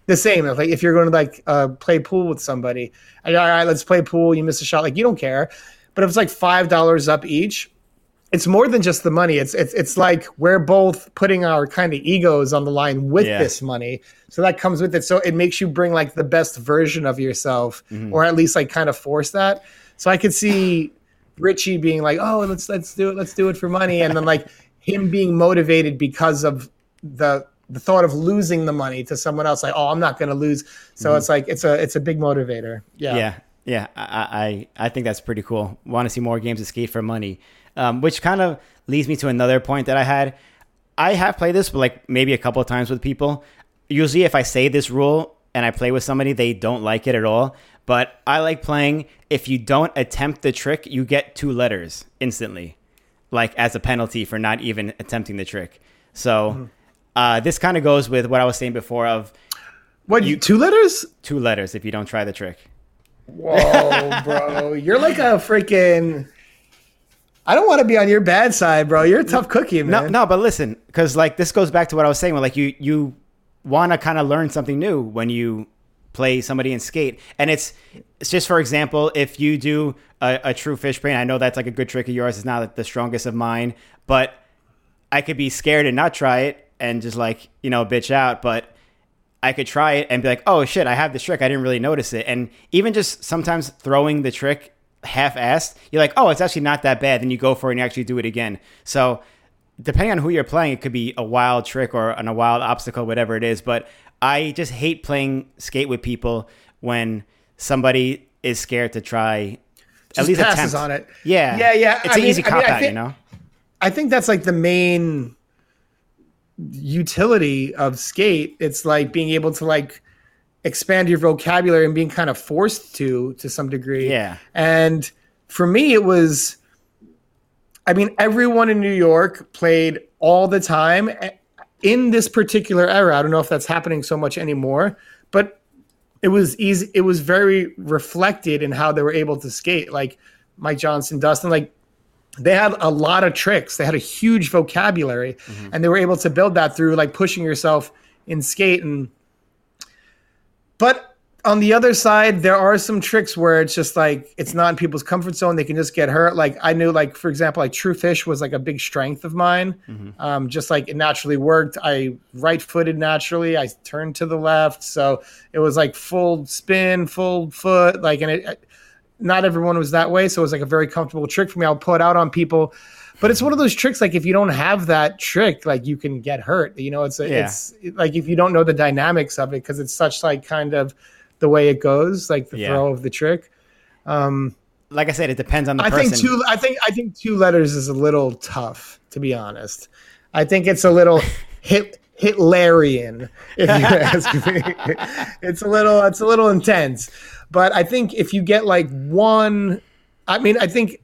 the same. Like, if you're going to like uh, play pool with somebody, all right, let's play pool. You miss a shot, like you don't care. But if it's like five dollars up each, it's more than just the money. It's it's it's like we're both putting our kind of egos on the line with Yeah. this money. So that comes with it. So it makes you bring like the best version of yourself, Mm-hmm. or at least like kind of force that. So I could see Richie being like, "Oh, let's let's do it, let's do it for money," and then like him being motivated because of the the thought of losing the money to someone else. Like, "Oh, I'm not going to lose." So it's like it's a it's a big motivator. Yeah. Mm-hmm. yeah, yeah, I, I I think that's pretty cool. Want to see more games of skate for money, um, which kind of leads me to another point that I had. I have played this, but like maybe a couple of times with people. Usually, if I say this rule and I play with somebody, they don't like it at all. But I like playing. If you don't attempt the trick, you get two letters instantly, like as a penalty for not even attempting the trick. So. Uh, this kind of goes with what I was saying before of What you two letters? two letters if you don't try the trick. Whoa, bro. You're like a freaking. I don't want to be on your bad side, bro. You're a tough cookie, man. No, no, but listen, because like this goes back to what I was saying. Where like you you want to kind of learn something new when you play somebody in skate, and it's it's just for example, if you do a, a true fish brain, I know that's like a good trick of yours. It's not the strongest of mine, but I could be scared and not try it and just like you know bitch out, but. I could try it and be like, oh shit, I have this trick. I didn't really notice it. And even just sometimes throwing the trick half assed, you're like, oh, it's actually not that bad. Then you go for it and you actually do it again. So depending on who you're playing, it could be a wild trick or an, a wild obstacle, whatever it is. But I just hate playing skate with people when somebody is scared to try at least passes attempt. on it. Yeah. Yeah, yeah. It's I an mean- easy I mean, cop I out, think- you know? I think that's like the main utility of skate. It's like being able to like expand your vocabulary and being kind of forced to to some degree. Yeah. And for me, it was. I mean, everyone in New York played all the time eh, in this particular era. I don't know if that's happening so much anymore, but it was easy. It was very reflected in how they were able to skate. Like Mike Johnson, Dustin, like they had a lot of tricks. They had a huge vocabulary, mm-hmm. and they were able to build that through like pushing yourself in skate. And but on the other side, there are some tricks where it's just like it's not in people's comfort zone. They can just get hurt. Like I knew, like for example, like True Fish was like a big strength of mine. Um, just like it naturally worked. I right footed naturally. I turned to the left, so it was like full spin, full foot. Like and it not everyone was that way, so it was like a very comfortable trick for me. I'll put out on people, but it's one of those tricks. Like if you don't have that trick, like you can get hurt. You know, it's a, Yeah. it's like if you don't know the dynamics of it, because it's such like kind of the way it goes, like the Yeah. throw of the trick. Um, like I said, it depends on the I person. think two. I think I think two letters is a little tough, to be honest. I think it's a little [laughs] hit Hitlerian, if you [laughs] ask me. [laughs] It's a little. It's a little intense, but I think if you get like one, I mean, I think.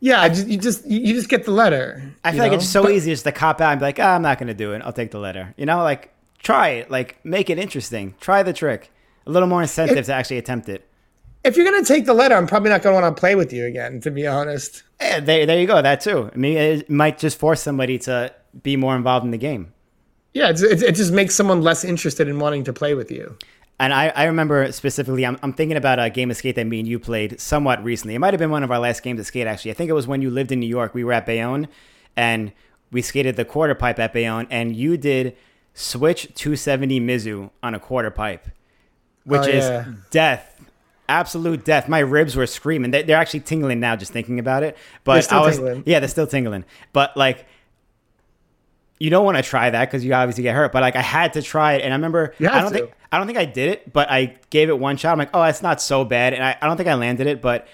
Yeah, just, you just you just get the letter. I feel like it's so But- easy just to cop out and be like, ah, I'm not going to do it. I'll take the letter. You know, like try it. Like make it interesting. Try the trick. A little more incentive It- to actually attempt it. if you're gonna take the letter, I'm probably not gonna want to play with you again. To be honest. Yeah, there, there you go. That too. I mean, it might just force somebody to be more involved in the game. Yeah, it, it just makes someone less interested in wanting to play with you. And I, I remember specifically, I'm, I'm thinking about a game of skate that me and you played somewhat recently. It might have been one of our last games of skate, actually. I think it was when you lived in New York. We were at Bayonne and we skated the quarter pipe at Bayonne, and you did switch 270 Mizou on a quarter pipe, which Oh, is death. Absolute death. My ribs were screaming. They, they're actually tingling now just thinking about it. But They're still I was, tingling. yeah, they're still tingling. But like, you don't want to try that because you obviously get hurt. But like, I had to try it, and I remember I don't to. think I don't think I did it, but I gave it one shot. I'm like, oh, it's not so bad, and I, I don't think I landed it, but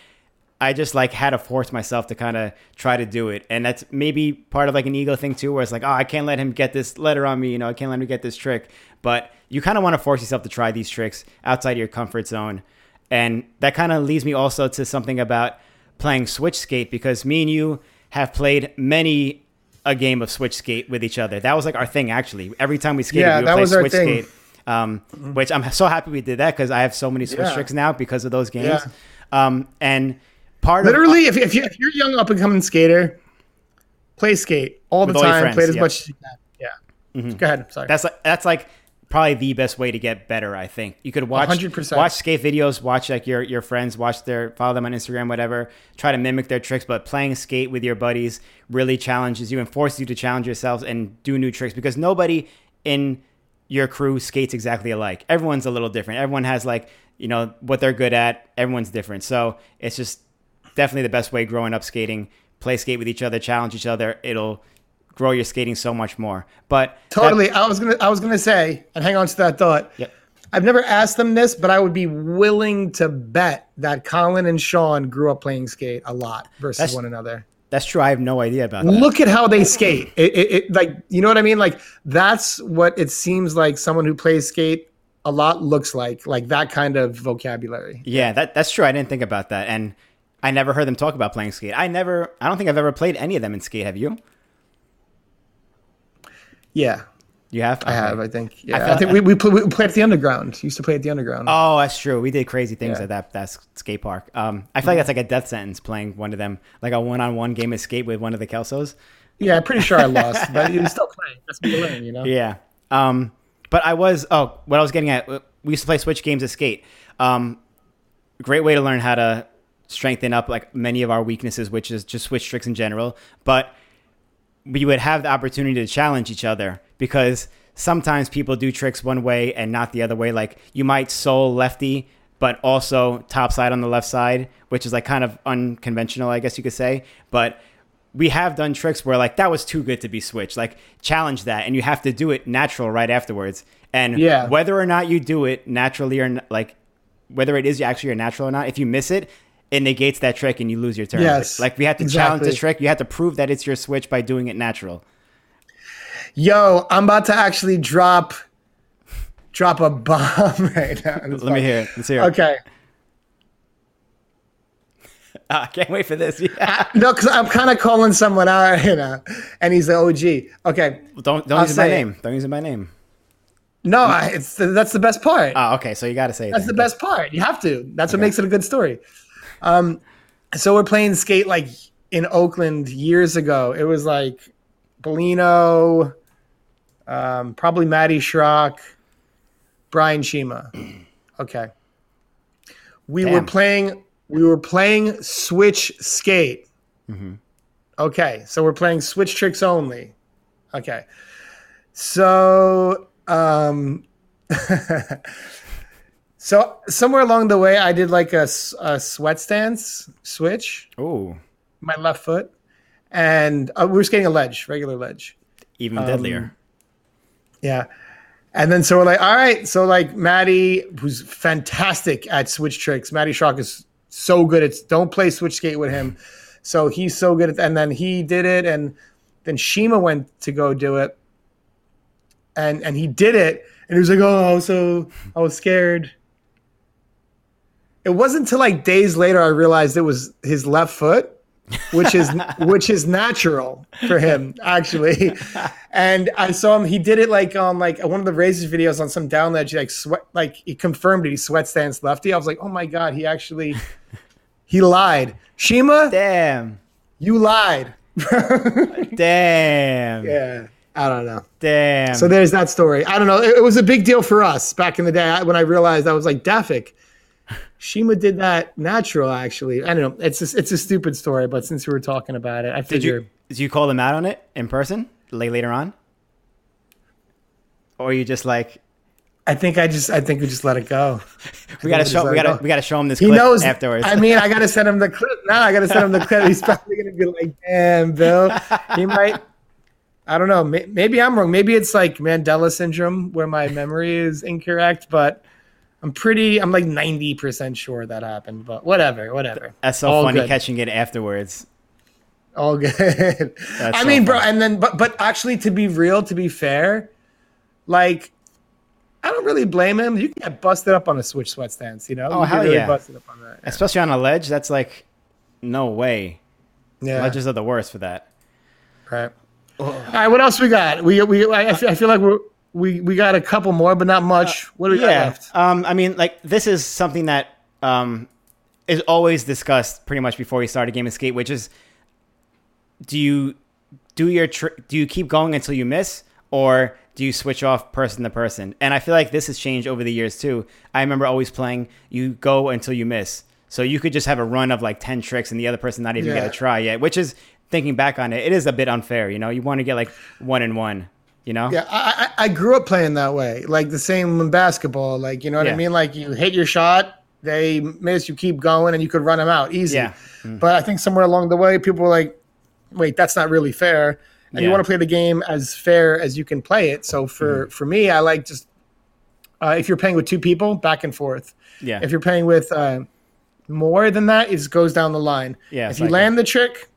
I just like had to force myself to kind of try to do it, and that's maybe part of like an ego thing too, where it's like, oh, I can't let him get this letter on me, you know, I can't let him get this trick. But you kind of want to force yourself to try these tricks outside of your comfort zone, and that kind of leads me also to something about playing switch skate because me and you have played many a game of switch skate with each other. That was like our thing actually. Every time we skated, Yeah, we would play switch skate. Um, which I'm so happy we did that because I have so many switch Yeah. tricks now because of those games. Yeah. Um, and part of Literally, if, if, you, if you're a young up and coming skater, play skate all the With all time. friends, play it as much as you can. Yeah. Go ahead. Sorry. That's like that's like probably the best way to get better. I think you could watch 100%. watch skate videos, watch like your your friends, watch their follow them on Instagram, whatever. Try to mimic their tricks, but playing skate with your buddies really challenges you and forces you to challenge yourselves and do new tricks because nobody in your crew skates exactly alike. Everyone's a little different. Everyone has like you know what they're good at. Everyone's different, so it's just definitely the best way growing up skating. Play skate with each other, challenge each other. It'll grow your skating so much more. But that- Totally. I was gonna. I was gonna say, and hang on to that thought. Yep. I've never asked them this, but I would be willing to bet that Colin and Sean grew up playing skate a lot versus That's- one another. That's true. I have no idea about that. Look at how they skate. It, it, it, like you know what I mean. Like that's what it seems like. Someone who plays skate a lot looks like. Like that kind of vocabulary. Yeah, that that's true. I didn't think about that, and I never heard them talk about playing skate. I never. I don't think I've ever played any of them in skate. Have you? Yeah, You have. I have. I think. Yeah, I, felt- think we we, play, we played at the underground. Used to play at the underground. Oh, that's true. We did crazy things Yeah. at that that skate park. Um, I feel like that's like a death sentence playing one of them, like a one-on-one game of skate with one of the Kelsos. Yeah, I'm pretty sure I lost, but you still playing. That's what you learn, you know. [laughs] Yeah. Um, but I was. Oh, what I was getting at. We used to play switch games of skate. Um, great way to learn how to strengthen up like many of our weaknesses, which is just switch tricks in general. But we would have the opportunity to challenge each other because sometimes people do tricks one way and not the other way. Like you might soul lefty, but also topside on the left side, which is like kind of unconventional, I guess you could say. But we have done tricks where like that was too good to be switched. Like challenge that, and you have to do it natural right afterwards. And Yeah. whether or not you do it naturally or like whether it is actually your natural or not, if you miss it, it negates that trick and you lose your turn. Yes, like we have to challenge the trick. You have to prove that it's your switch by doing it natural. Yo, I'm about to actually drop drop a bomb [laughs] right now. Let me hear it. Let's hear it. Okay. [laughs] I can't wait for this. [laughs] Yeah. No, because I'm kind of calling someone out, you know, and he's the OG. Okay. Well, don't don't I'll use my say it. name. Don't use my name. No, I, it's that's the best part. Ah, okay. So you got to say it That's the best part. You have to. That's what makes it a good story. Um, so we're playing skate like in Oakland years ago. It was like Bellino, um, probably Maddie Schrock, Brian Shima. [clears throat] Okay. We were playing. We were playing switch skate. Okay, so we're playing switch tricks only. Okay, so um, [laughs] so somewhere along the way, I did like a, a sweat stance switch, Oh, my left foot, and uh, we were skating a ledge, regular ledge. even Um, deadlier. Yeah. And then so we're like, all right. So like Maddie, who's fantastic at switch tricks. Maddie Schrock is so good at don't play switch skate with him. So he's so good at and then he did it and then Shima went to go do it. And and he did it and he was like, Oh, so I was scared. It wasn't until like days later I realized it was his left foot which is [laughs] which is natural for him actually. And I saw him. He did it like on like one of the Razors videos on some down ledge. Like sweat, like he confirmed it. He sweat stance lefty. I was like, oh my god, he actually [laughs] he lied. Shima, Damn. you lied. [laughs] Damn. yeah, I don't know. Damn. So there's that story. I don't know. It, it was a big deal for us back in the day when I realized I was like Dafik. Shima did that natural, actually. I don't know. It's a, it's a stupid story, but since we were talking about it, I did figured. you did you call them out on it in person later on? Or you just like I think I just I think we just let it go. [laughs] we gotta show we gotta go. we gotta show him this He knows afterwards. I mean, I gotta send him the clip. Now I gotta send him the clip. He's probably gonna be like, "Damn, Bill." He might. I don't know. Maybe I'm wrong. Maybe it's like Mandela syndrome, where my memory is incorrect. But I'm pretty. I'm like 90 percent sure that happened. But whatever, whatever. That's so All funny good. catching it afterwards. All good. [laughs] I so mean, bro, funny. and then but but actually, to be real, to be fair, like I don't really blame him. You can get busted up on a switch sweat stance, you know. Oh, you hell really yeah. busted up on that. Especially on a ledge, that's like no way. Yeah. Ledges are the worst for that. Right. All right. What else we got? We we I I feel like we're, we we got a couple more, but not much. what do we got yeah. left? Um, I mean, like this is something that um, is always discussed pretty much before you start a game of skate, which is do you do your tr- do you keep going until you miss, or do you switch off person to person? And I feel like this has changed over the years too. I remember always playing you go until you miss, so you could just have a run of like ten tricks and the other person not even get a try yet, which is thinking back on it, it is a bit unfair. You know, you want to get like one and one. You know, Yeah, I, I I grew up playing that way, like the same in basketball. Like you know what Yeah. I mean? Like you hit your shot, they miss, you keep going, and you could run them out easy. Yeah. But I think somewhere along the way, people were like, "Wait, that's not really fair." And you want to play the game as fair as you can play it. So for Mm-hmm. for me, I like just uh, if you're playing with two people, back and forth. yeah, If you're playing with uh, more than that, it goes down the line. Yeah, If you like land the trick,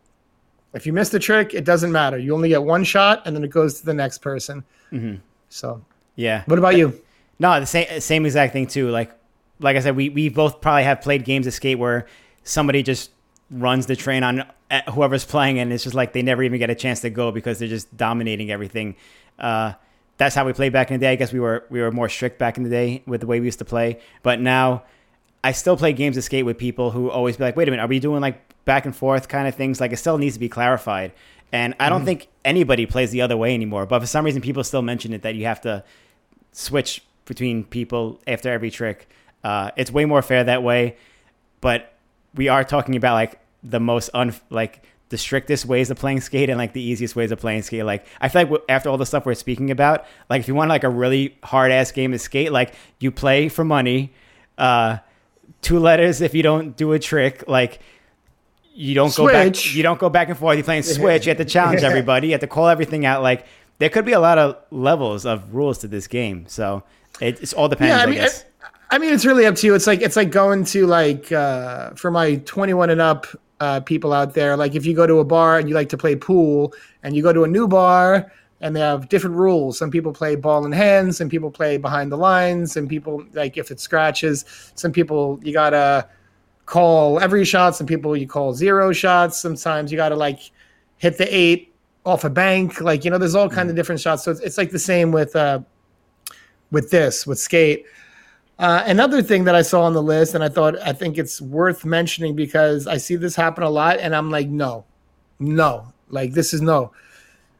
if you miss the trick, it doesn't matter. You only get one shot, and then it goes to the next person. Mm-hmm. So, yeah. what about you? No, the same same exact thing too. Like like I said, we we both probably have played games of skate where somebody just runs the train on whoever's playing, and it's just like they never even get a chance to go because they're just dominating everything. Uh, that's how we played back in the day. I guess we were we were more strict back in the day with the way we used to play, but now I still play games of skate with people who always be like, "Wait a minute, are we doing like back and forth kind of things?" Like it still needs to be clarified. And I don't think anybody plays the other way anymore. But for some reason, people still mention it that you have to switch between people after every trick. Uh, it's way more fair that way, but we are talking about like the most un like the strictest ways of playing skate and like the easiest ways of playing skate. Like I feel like after all the stuff we're speaking about, like if you want like a really hard ass game of skate, like you play for money, uh, two letters if you don't do a trick, like you don't go back you don't go back and forth you're playing [laughs] switch you have to challenge everybody you have to call everything out like there could be a lot of levels of rules to this game so it it's all depends Yeah, I i, mean, I, guess I mean, it's really up to you. It's like it's like going to like uh, for my 21 and up uh, people out there. Like if you go to a bar and you like to play pool, and you go to a new bar and they have different rules. Some people play ball in hands, some people play behind the lines, some people like if it scratches. Some people you gotta call every shot. Some people you call zero shots. Sometimes you gotta like hit the eight off a bank. Like you know, there's all kinds of different shots. So it's, it's like the same with uh, with this with skate. Uh, another thing that I saw on the list, and I thought I think it's worth mentioning because I see this happen a lot, and I'm like, no, no, like this is no.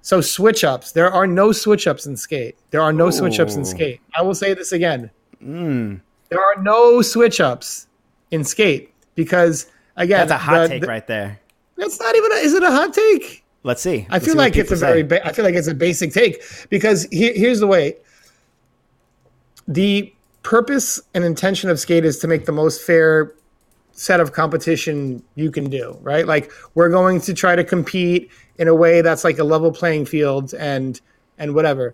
So switch ups, there are no switch ups in skate. There are no switch ups in skate. I will say this again. mm, There are no switch ups in skate because again, that's a hot the- take the- right there That's not even. A, is it a hot take? let's see I Let's feel see like it's a people very. Ba- I feel like it's a basic take because here, here's the way. The purpose and intention of skate is to make the most fair set of competition you can do, right? Like we're going to try to compete in a way that's like a level playing field and and whatever.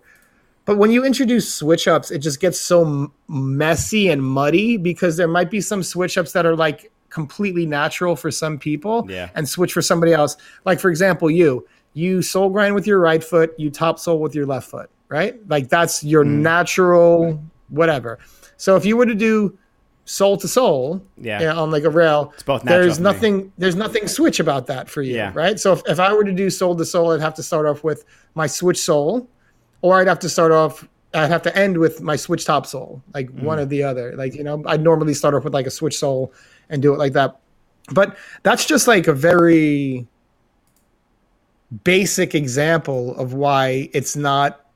But when you introduce switch ups, it just gets so messy and muddy because there might be some switch ups that are like completely natural for some people Yeah. and switch for somebody else. Like for example, you you soul grind with your right foot, you top soul with your left foot, right? Like that's your natural whatever. So if you were to do soul to soul, Yeah. on like a rail, It's both there's me. nothing there's nothing switch about that for you, Yeah. right? So if, if I were to do soul to soul, I'd have to start off with my switch soul, or I'd have to start off I'd have to end with my switch top soul, like Mm. one or the other. Like, you know, I'd normally start off with like a switch soul and do it like that. But that's just like a very basic example of why it's not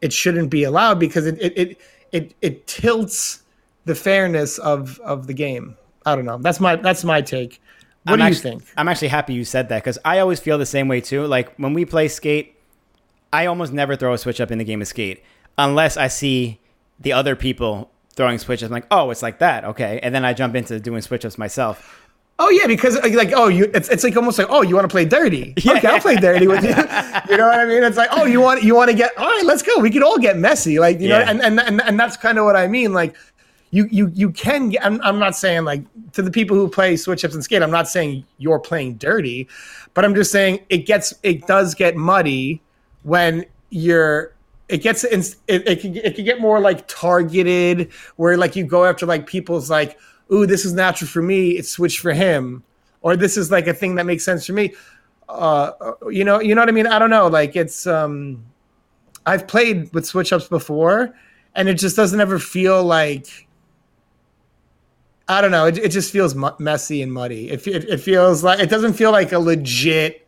it shouldn't be allowed because it it it it, it tilts the fairness of of the game. I don't know. That's my that's my take. What I'm do you think? I'm actually happy you said that because I always feel the same way too. Like when we play skate, I almost never throw a switch up in the game of skate unless I see the other people throwing switch ups. I'm like, oh, it's like that, okay, and then I jump into doing switch ups myself. Oh yeah, because like, like oh you it's, it's like almost like oh you want to play dirty. [laughs] Okay, I'll play dirty with you. [laughs] [laughs] You know what I mean? It's like oh you want you want to get all right, let's go. We could all get messy, like you know, and and and, and that's kind of what I mean. Like you you you can get. I'm, I'm not saying like to the people who play switch ups and skate. I'm not saying you're playing dirty, but I'm just saying it gets it does get muddy when you're. It gets it it can it can get more like targeted where like you go after like people's like ooh this is natural for me it's switched for him or this is like a thing that makes sense for me. Uh you know you know what i mean? I don't know like it's um i've played with switch ups before and it just doesn't ever feel like i don't know it, it just feels messy and muddy. It, it, it feels like it doesn't feel like a legit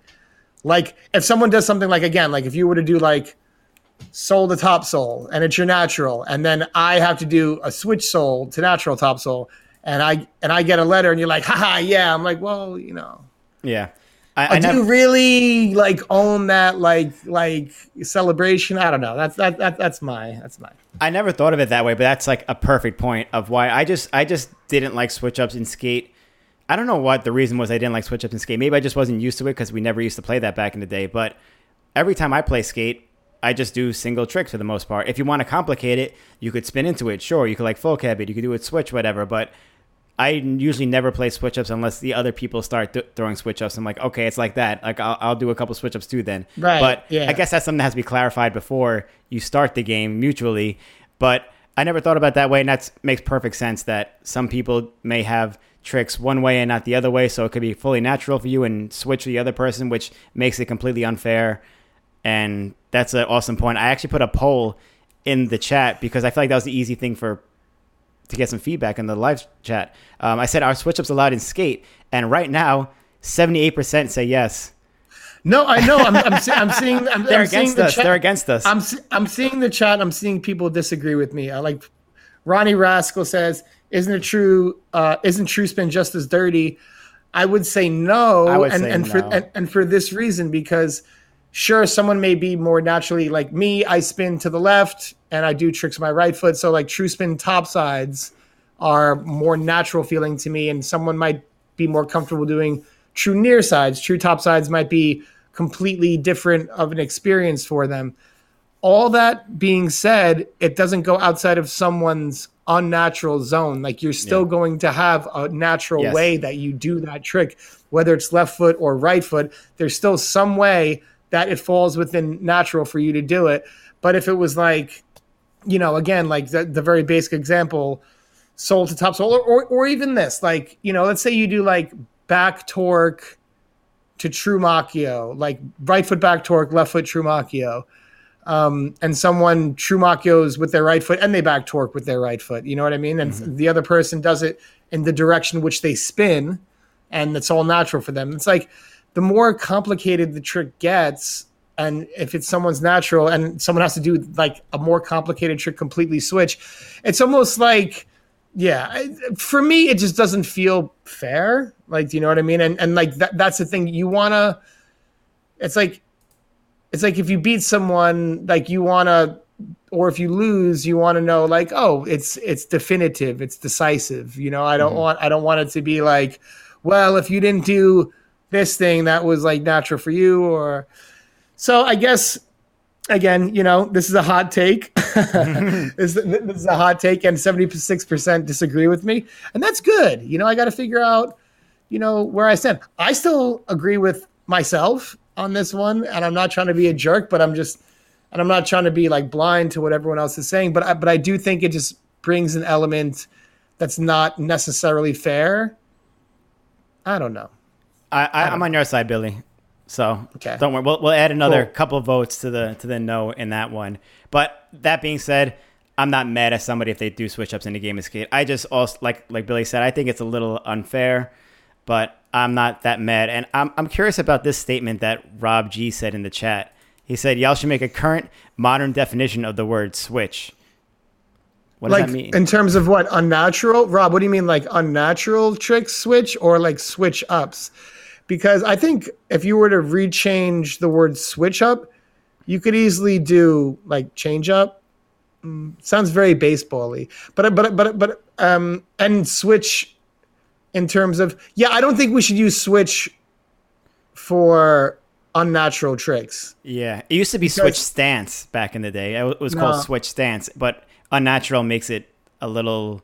like if someone does something like again like if you were to do like soul to top soul and it's your natural and then i have to do a switch soul to natural top soul and i and i get a letter and you're like haha yeah i'm like well you know Yeah, I, I, I do never, really like own that like like celebration i don't know that's that, that that's my that's my I never thought of it that way, but that's like a perfect point of why I just I just didn't like switch ups in skate. I don't know what the reason was I didn't like switch ups in skate. Maybe I just wasn't used to it because we never used to play that back in the day. But every time I play skate, I just do single tricks for the most part. If you want to complicate it, you could spin into it. Sure, you could like full cab it. You could do it switch, whatever. But I usually never play switch ups unless the other people start th- throwing switch ups. I'm like, okay, it's like that. Like I'll, I'll do a couple switch ups too then. Right, But yeah. I guess that's something that has to be clarified before you start the game mutually. But I never thought about that way, and that makes perfect sense. That some people may have tricks one way and not the other way, so it could be fully natural for you and switch the other person, which makes it completely unfair. And that's an awesome point. I actually put a poll in the chat because I feel like that was the easy thing for to get some feedback in the live chat. Um, I said, "Are switch ups allowed in skate?" And right now, seventy-eight percent say yes. no i know i'm i'm, see, I'm seeing i'm, They're I'm seeing against the us. chat- They're against us. I'm I'm seeing the chat. I'm seeing people disagree with me. I like Ronnie Rascal says, "Isn't it true? Uh, isn't True Spin just as dirty?" I would say no, I would and say and for and, and for this reason because sure someone may be more naturally like me. I spin to the left and I do tricks with my right foot. So like True Spin top sides are more natural feeling to me, and someone might be more comfortable doing true near sides. True top sides might be completely different of an experience for them all that being said, it doesn't go outside of someone's unnatural zone. Like you're still Yeah. going to have a natural Yes. way that you do that trick, whether it's left foot or right foot. There's still some way that it falls within natural for you to do it. But if it was like, you know, again, like the, the very basic example, soul to top soul, or, or, or even this, like, you know, let's say you do like back torque to true Makio, like right foot back torque, left foot true Makio um, and someone true makios with their right foot and they back torque with their right foot. You know what I mean? And the other person does it in the direction which they spin, and it's all natural for them. It's like the more complicated the trick gets, and if it's someone's natural and someone has to do like a more complicated trick completely switch, it's almost like yeah for me it just doesn't feel fair. Like do you know what i mean? And and like that, that's the thing. You want to it's like it's like if you beat someone like you want to or if you lose you want to know like oh it's it's definitive it's decisive. You know i don't mm-hmm. want i don't want it to be like well if you didn't do this thing that was like natural for you or so i guess again you know this is a hot take [laughs] this, this is a hot take and 76% disagree with me and that's good you know i got to figure out you know where I stand. I still agree with myself on this one, and I'm not trying to be a jerk, but I'm just, and I'm not trying to be like blind to what everyone else is saying. But I, but I do think it just brings an element that's not necessarily fair. I don't know. I, I, I'm on your side, Billy. So Okay. don't worry. We'll, we'll add another Cool. couple of votes to the to the no in that one. But that being said, I'm not mad at somebody if they do switch ups in the game of skate. I just also like like Billy said, I think it's a little unfair, but I'm not that mad. And I'm I'm curious about this statement that Rob G said in the chat. He said, "Y'all should make a current modern definition of the word switch." What does like that mean? in terms of what unnatural rob what do you mean like unnatural tricks switch or like switch ups because i think if you were to rechange the word switch up you could easily do like change up Mm, sounds very baseball-y but but but but um and switch in terms of yeah i don't think we should use switch for unnatural tricks Yeah, it used to be Because- switch stance back in the day. It was No. called switch stance, but unnatural makes it a little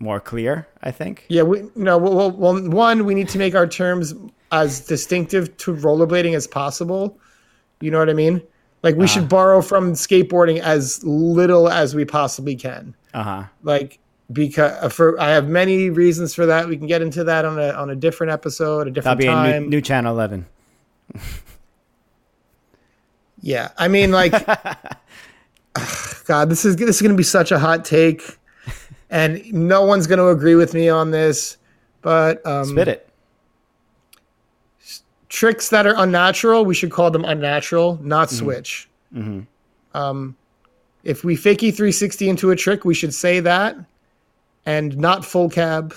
more clear. I think. Yeah, we no. Well, well, one, we need to make our terms as distinctive to rollerblading as possible. You know what I mean? Like we should borrow from skateboarding as little as we possibly can. Uh huh. Like because for I have many reasons for that. We can get into that on a on a different episode, a That'll different be a time. new, new channel eleven. Yeah, I mean, like, [laughs] God, this is this is going to be such a hot take, and no one's going to agree with me on this. But um, Spit it. Tricks that are unnatural, we should call them unnatural, not mm-hmm. switch. Mm-hmm. Um, if we fakey 360 into a trick, we should say that, and not full cab.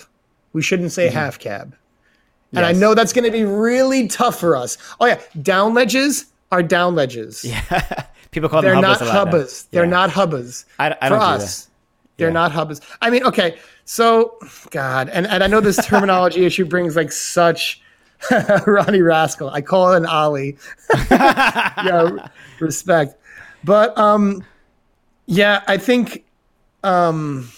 We shouldn't say mm-hmm. half cab. And I know that's going to be really tough for us. Oh yeah, down ledges are down ledges. Yeah. [laughs] People call them. They're them not hubbas now. hubbas. They're not hubbas. I- I for us. They're Yeah. not hubbas. I mean, okay, so God, and, and I know this [laughs] terminology issue brings like such [laughs] Ronnie Rascal. I call it an Ollie. yeah, respect. But um, yeah, I think um,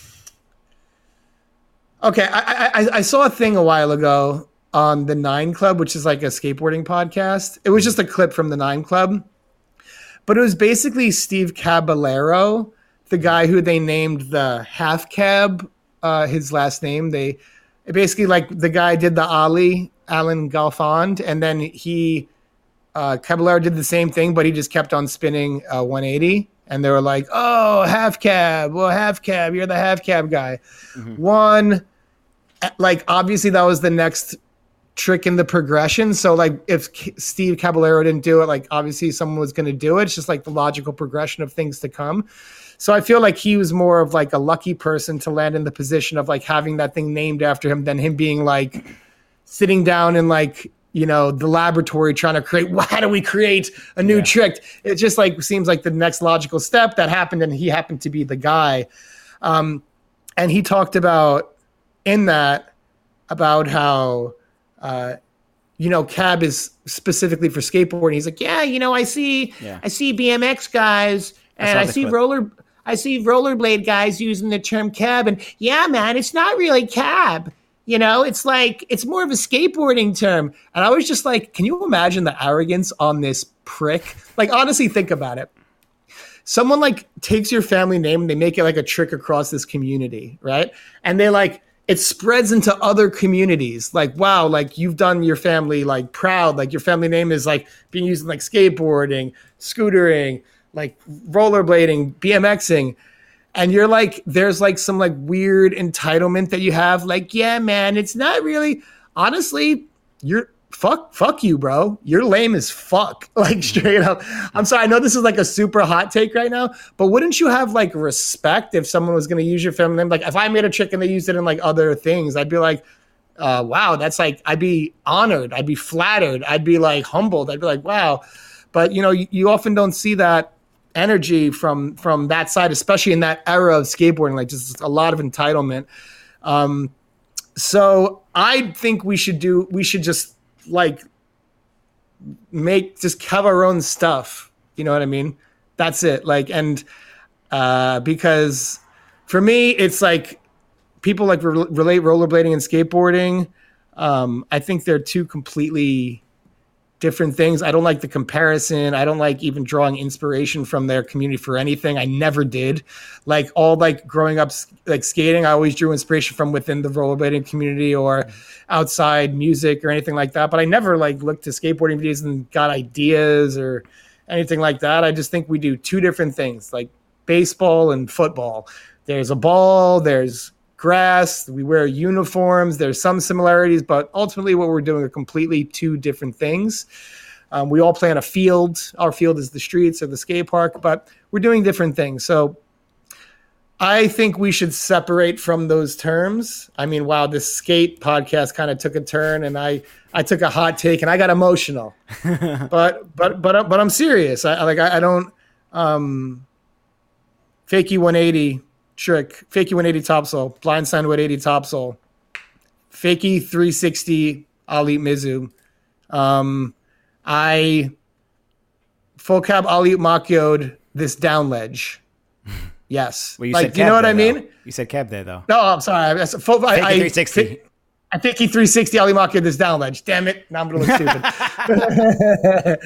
okay. I, I I saw a thing a while ago on the Nine Club, which is like a skateboarding podcast. It was just a clip from the Nine Club but it was basically Steve Caballero, the guy who they named the half cab, uh, his last name. They basically like the guy did the Ollie, Alan Gelfand, and then he uh, Caballero did the same thing, but he just kept on spinning uh, 180. And they were like, "Oh, half cab, well, half cab, you're the half cab guy." One, like obviously that was the next trick in the progression. So like if K- Steve Caballero didn't do it, like obviously someone was going to do it. It's just like the logical progression of things to come. So I feel like he was more of like a lucky person to land in the position of like having that thing named after him than him being like sitting down in like you know the laboratory trying to create [laughs] how do we create a new Yeah. trick it just like seems like the next logical step that happened and he happened to be the guy um, and he talked about in that about how uh, you know cab is specifically for skateboarding he's like yeah you know i see Yeah. i see bmx guys and saw i, see clip. roller i see rollerblade guys using the term cab and yeah man it's not really cab you know it's like it's more of a skateboarding term and i was just like can you imagine the arrogance on this prick like honestly think about it someone like takes your family name and they make it like a trick across this community, right? And they like it spreads into other communities. Like, wow, like you've done your family like proud. Like your family name is like being used in like skateboarding, scootering, like rollerblading, BMXing. And you're like, there's like some like weird entitlement that you have. Like, yeah, man, it's not really honestly, you're fuck fuck you, bro. You're lame as fuck. [laughs] Like straight up. I'm sorry, I know this is like a super hot take right now, but wouldn't you have like respect if someone was gonna use your family name? Like if I made a trick and they used it in like other things, I'd be like, uh, wow, that's like I'd be honored, I'd be flattered, I'd be like humbled, I'd be like, wow. But you know, you, you often don't see that energy from from that side, especially in that era of skateboarding, like just a lot of entitlement. Um, so I think we should do we should just like make just have our own stuff. You know what I mean? That's it. Like and uh because for me it's like people like re- relate rollerblading and skateboarding. Um I think they're two completely different things. I don't like the comparison. I don't like even drawing inspiration from their community for anything. I never did. Like all like growing up like skating, I always drew inspiration from within the rollerblading community or outside music or anything like that. But I never like looked to skateboarding videos and got ideas or anything like that. I just think we do two different things, like baseball and football. There's a ball, there's grass, we wear uniforms, there's some similarities, but ultimately what we're doing are completely two different things. Um, we all play on a field. Our field is the streets or the skate park, but we're doing different things. So I think we should separate from those terms. I mean, wow, this skate podcast kind of took a turn, and I I took a hot take and I got emotional. [laughs] but but but but I'm serious. I like I, I don't um, fakie 180 trick, fakie 180 topsoul, blindside 180 topsoul, fakie 360 alley Mizou. Um, I full cab alley Makioed this down ledge. [laughs] Yes. Well, you like, you know what I mean? though. You said cab there though. No, I'm sorry. That's a full, I, I, 360. I think he 360 alley Makioed this down ledge. Damn it! Now I'm gonna look stupid. [laughs]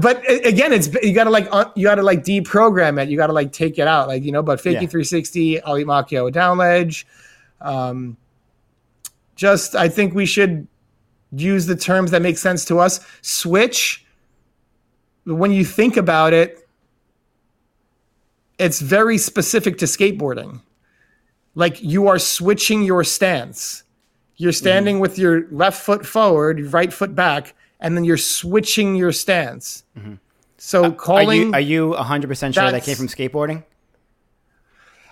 but again, it's you gotta like you gotta like deprogram it. You gotta like take it out, like you know. But fakie Yeah. 360 alley Makio down ledge. Um, just I think we should use the terms that make sense to us. Switch. When you think about it, it's very specific to skateboarding. Like you are switching your stance. You're standing with your left foot forward, your right foot back, and then you're switching your stance. Mm-hmm. So uh, Are calling, you are you 100 percent sure that came from skateboarding?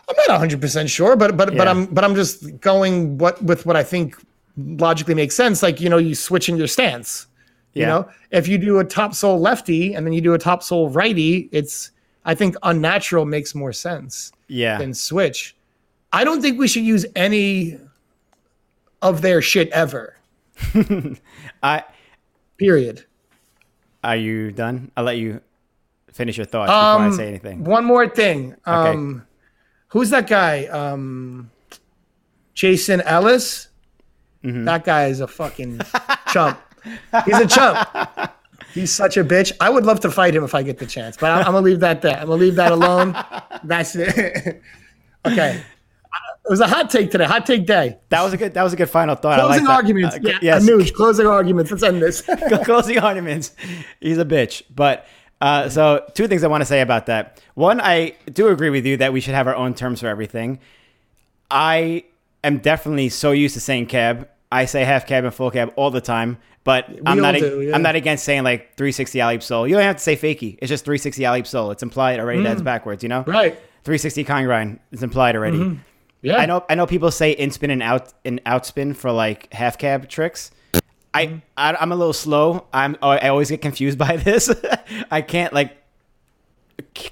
I'm not 100 percent sure, but but but I'm but I'm just going what with what I think logically makes sense. Like you know, you switching your stance. You know, if you do a top soul lefty and then you do a top soul righty, it's I think unnatural makes more sense. Yeah. than switch. I don't think we should use any of their shit ever. [laughs] I Period. are you done? I'll let you finish your thoughts before I Um, say anything. One more thing. Um, who's that guy? Um, Jason Ellis. Mm-hmm. That guy is a fucking chump. He's a chump. [laughs] He's such a bitch. I would love to fight him if I get the chance, but I'm, I'm gonna leave that there. I'm gonna leave that alone. That's it. [laughs] okay. It was a hot take today. Hot take day. That was a good. That was a good final thought. Closing like arguments. Uh, yeah, yes. Anuj, closing arguments. Let's end this. [laughs] closing arguments. He's a bitch. But uh, so two things I want to say about that. One, I do agree with you that we should have our own terms for everything. I am definitely so used to saying cab. I say half cab and full cab all the time. But I'm not. do, yeah. I'm not against saying like 360 alley soul. You don't have to say fakie. It's just 360 alley soul. It's implied already. That's backwards. You know. Mm. right. 360 con grind is implied already. Yeah. I know. I know people say in spin and out and outspin for like half cab tricks. I, mm-hmm. I I'm a little slow. I'm oh, I always get confused [laughs] by this. I can't like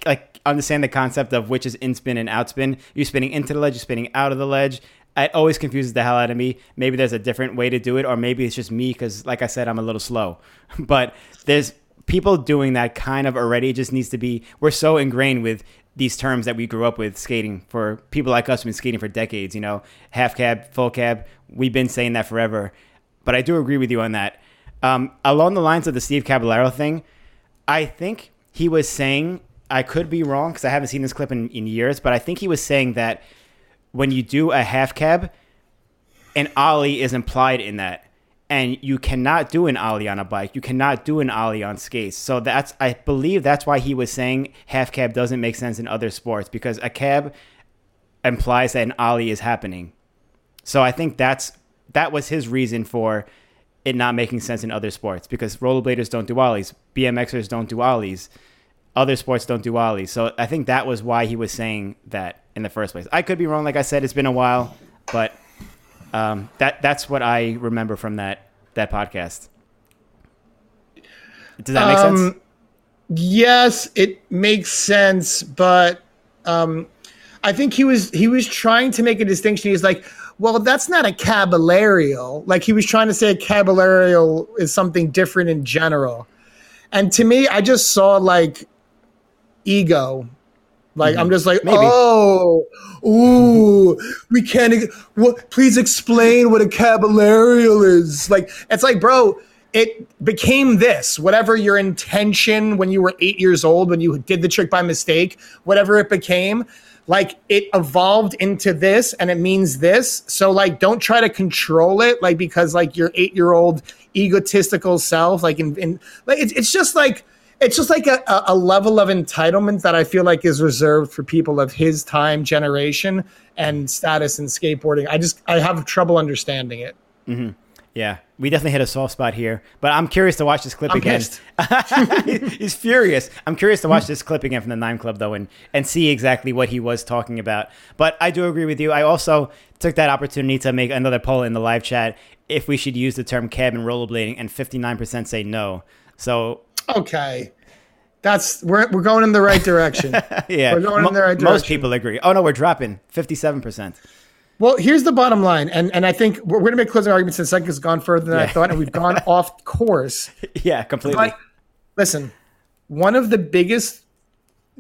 like understand the concept of which is in spin and out spin. You're spinning into the ledge. You're spinning out of the ledge. It always confuses the hell out of me. Maybe there's a different way to do it, or maybe it's just me because, like I said, I'm a little slow. [laughs] But there's people doing that kind of already. It just needs to be. We're so ingrained with these terms that we grew up with skating. For people like us, who've been skating for decades. You know, half cab, full cab. We've been saying that forever. But I do agree with you on that. Um, along the lines of the Steve Caballero thing, I think he was saying, I could be wrong because I haven't seen this clip in, in years, but I think he was saying that when you do a half cab, an ollie is implied in that. And you cannot do an ollie on a bike. You cannot do an ollie on skates. So that's, I believe that's why he was saying half cab doesn't make sense in other sports because a cab implies that an ollie is happening. So I think that's that was his reason for it not making sense in other sports because rollerbladers don't do ollies, BMXers don't do ollies, other sports don't do ollies. So I think that was why he was saying that in the first place. I could be wrong, like I said, it's been a while, but um, that that's what I remember from that that podcast. Does that make sense? Um, Yes, it makes sense, but um, I think he was he was trying to make a distinction. He's like, well, that's not a caballerial. Like he was trying to say a caballerial is something different in general. And to me, I just saw like ego. Like I'm mm-hmm. just like, Maybe. oh, ooh, we can't. What? Please explain what a caballerial is. Like it's like, bro, it became this whatever your intention when you were eight years old when you did the trick by mistake whatever it became like it evolved into this and it means this so like don't try to control it like because like your eight year old egotistical self like in, in like it's, it's just like it's just like a, a level of entitlement that I feel like is reserved for people of his time, generation, and status in skateboarding. I just I have trouble understanding it. Mm-hmm. Yeah, we definitely hit a soft spot here. But I'm curious to watch this clip I'm again. [laughs] He's furious. I'm curious to watch this clip again from the Nine Club though, and and see exactly what he was talking about. But I do agree with you. I also took that opportunity to make another poll in the live chat if we should use the term cab and rollerblading, and 59% say no. So Okay. That's we're we're going in the right direction. [laughs] yeah, We're going in the right most people agree. Oh no, we're dropping 57%. Well, here's the bottom line, and and I think we're, we're going to make closing arguments in a second. It's gone further than I thought, and we've gone [laughs] off course. Yeah, completely. But listen, one of the biggest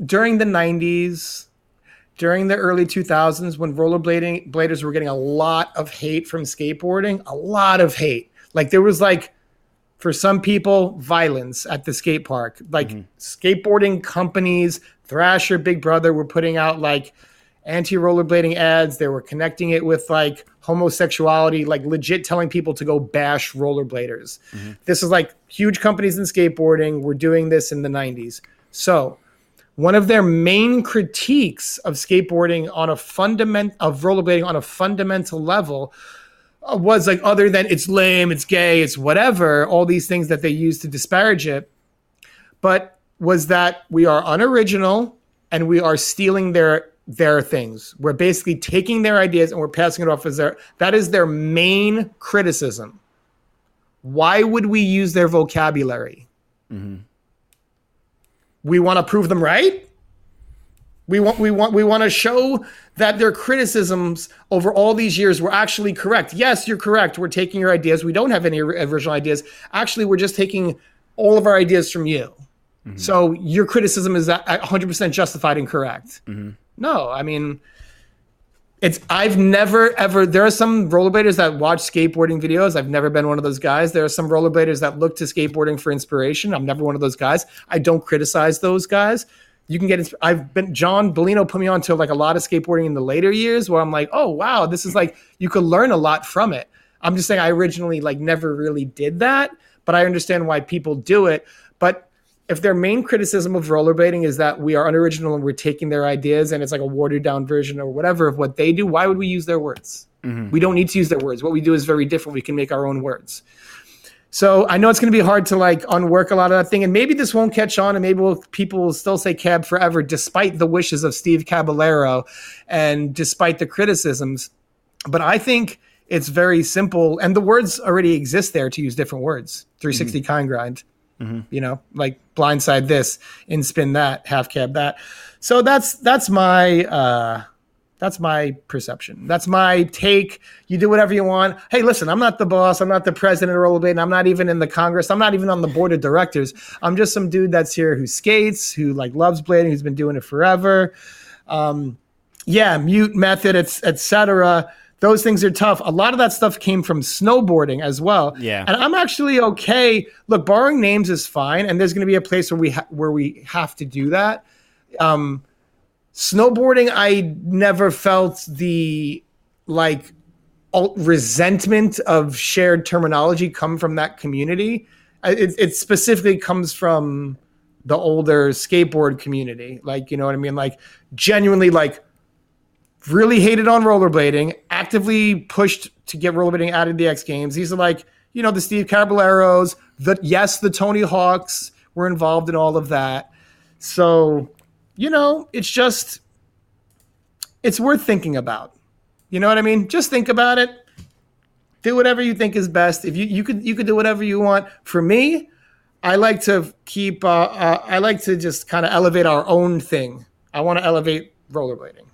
during the '90s, during the early 2000s, when rollerblading bladers were getting a lot of hate from skateboarding, a lot of hate. Like there was like, for some people, violence at the skate park. Like mm-hmm. skateboarding companies, Thrasher, Big Brother were putting out like anti rollerblading ads. They were connecting it with like homosexuality, like legit telling people to go bash rollerbladers. Mm-hmm. This is like huge companies in skateboarding were doing this in the 90s. So, one of their main critiques of skateboarding on a fundament of rollerblading on a fundamental level Uh, was like other than it's lame, it's gay, it's whatever, all these things that they use to disparage it, but was that we are unoriginal and we are stealing their their things. We're basically taking their ideas and we're passing it off as their that is their main criticism. Why would we use their vocabulary? Mm-hmm. We want to prove them right? We want we want we want to show that their criticisms over all these years were actually correct. Yes, you're correct. We're taking your ideas. We don't have any original ideas. Actually, we're just taking all of our ideas from you. Mm-hmm. So your criticism is a- a 100% justified and correct. Mm-hmm. No, I mean it's I've never ever there are some rollerbladers that watch skateboarding videos. I've never been one of those guys. There are some rollerbladers that look to skateboarding for inspiration. I'm never one of those guys. I don't criticize those guys. You can get I've been John Bellino put me on to like a lot of skateboarding in the later years where I'm like, "Oh, wow, this is like you could learn a lot from it." I'm just saying I originally like never really did that, but I understand why people do it. But if their main criticism of rollerblading is that we are unoriginal and we're taking their ideas and it's like a watered down version or whatever of what they do, why would we use their words? Mm-hmm. We don't need to use their words. What we do is very different. We can make our own words. So I know it's going to be hard to like unwork a lot of that thing, and maybe this won't catch on, and maybe we'll, people will still say cab forever, despite the wishes of Steve Caballero, and despite the criticisms. But I think it's very simple, and the words already exist there to use different words. 360 kind grind, you know, like blindside this, in spin that, half cab that. So that's that's my uh, that's my perception. That's my take. You do whatever you want. Hey, listen, I'm not the boss. I'm not the president of Rollerblade. I'm not even in the Congress. I'm not even on the board of directors. I'm just some dude that's here who skates, who like loves blading, who's been doing it forever. Um, yeah, mute method, etc. Those things are tough. A lot of that stuff came from snowboarding as well. Yeah. and I'm actually okay. Look, borrowing names is fine, and there's going to be a place where we ha- where we have to do that. Um, snowboarding i never felt the like alt resentment of shared terminology come from that community. It, it specifically comes from the older skateboard community. Like you know what i mean? Like genuinely like really hated on rollerblading actively pushed to get rollerblading out of the x games. These are like you know the steve caballeros the yes the tony hawks were involved in all of that. So you know, it's just it's worth thinking about. You know what I mean? Just think about it. Do whatever you think is best. If you you could you could do whatever you want. For me, I like to keep. Uh, uh, I like to just kind of elevate our own thing. I want to elevate rollerblading.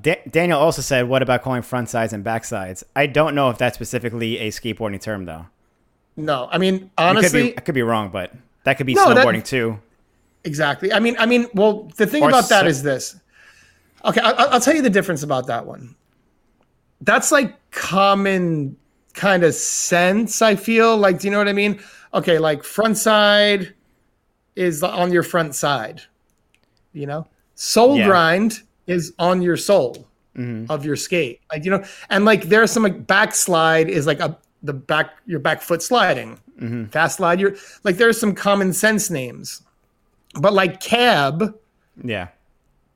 Da- Daniel also said, "What about calling front sides and back sides?" I don't know if that's specifically a skateboarding term, though. No, I mean I could honestly, be, I could be wrong, but that could be No, that- snowboarding too. Exactly. I mean, I mean, well, the thing Or about that is this. Okay, I, I'll tell you the difference about that one. That's like common kind of sense. I feel like, do you know what I mean? Okay, like front side is on your front side, you know. Soul Yeah. grind is on your soul Mm-hmm. of your skate, like you know, and like there's some like backslide is like a the back your back foot sliding, Mm-hmm. fast slide. You're like there's some common sense names, but like cab Yeah.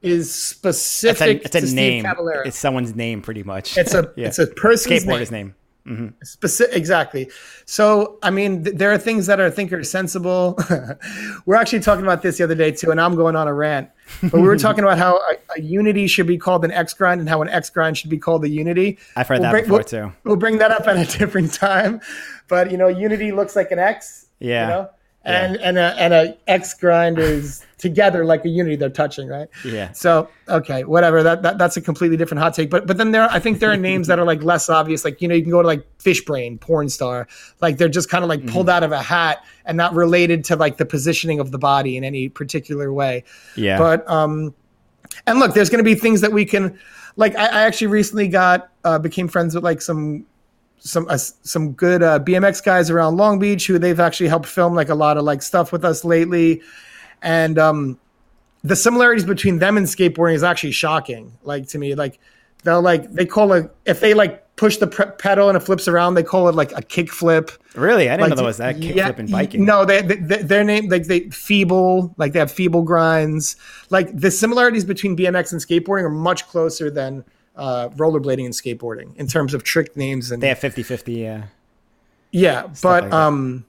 is It's specific a, it's a to Steve name. It's someone's name, pretty much. It's a [laughs] Yeah. it's a person's skateboarder's name. name. Mm-hmm. Specific, exactly. So, I mean, th- there are things that I think are sensible. [laughs] we're actually talking about this the other day too, and I'm going on a rant. But we were talking about how a, a unity should be called an X grind, and how an X grind should be called a unity. I've heard We'll that bring- before we'll- too. We'll bring that up at a [laughs] different time. But you know, unity looks like an X. Yeah. You know, and and a and a X grind is [laughs] together like a unity. They're touching, right? Yeah. So okay, whatever. That, that that's a completely different hot take. But but then there, I think there are names that are like less obvious. Like you know, you can go to like Fishbrain, porn star. Like they're just kind of like pulled out of a hat and not related to like the positioning of the body in any particular way. Yeah. But um, and look, there's going to be things that we can, like I, I actually recently got uh, became friends with like some some uh, some good uh, BMX guys around Long Beach who they've actually helped film like a lot of like stuff with us lately, and um, the similarities between them and skateboarding is actually shocking. Like to me, like they'll like they call it if they like push the pre- pedal and it flips around, they call it like a kick flip. really? I didn't know Like, there was that kickflip yeah, and biking. No, they, they, they their name like they feeble, like they have feeble grinds. Like the similarities between BMX and skateboarding are much closer than uh, rollerblading and skateboarding in terms of trick names and They have 50 50. Yeah. yeah. But like um,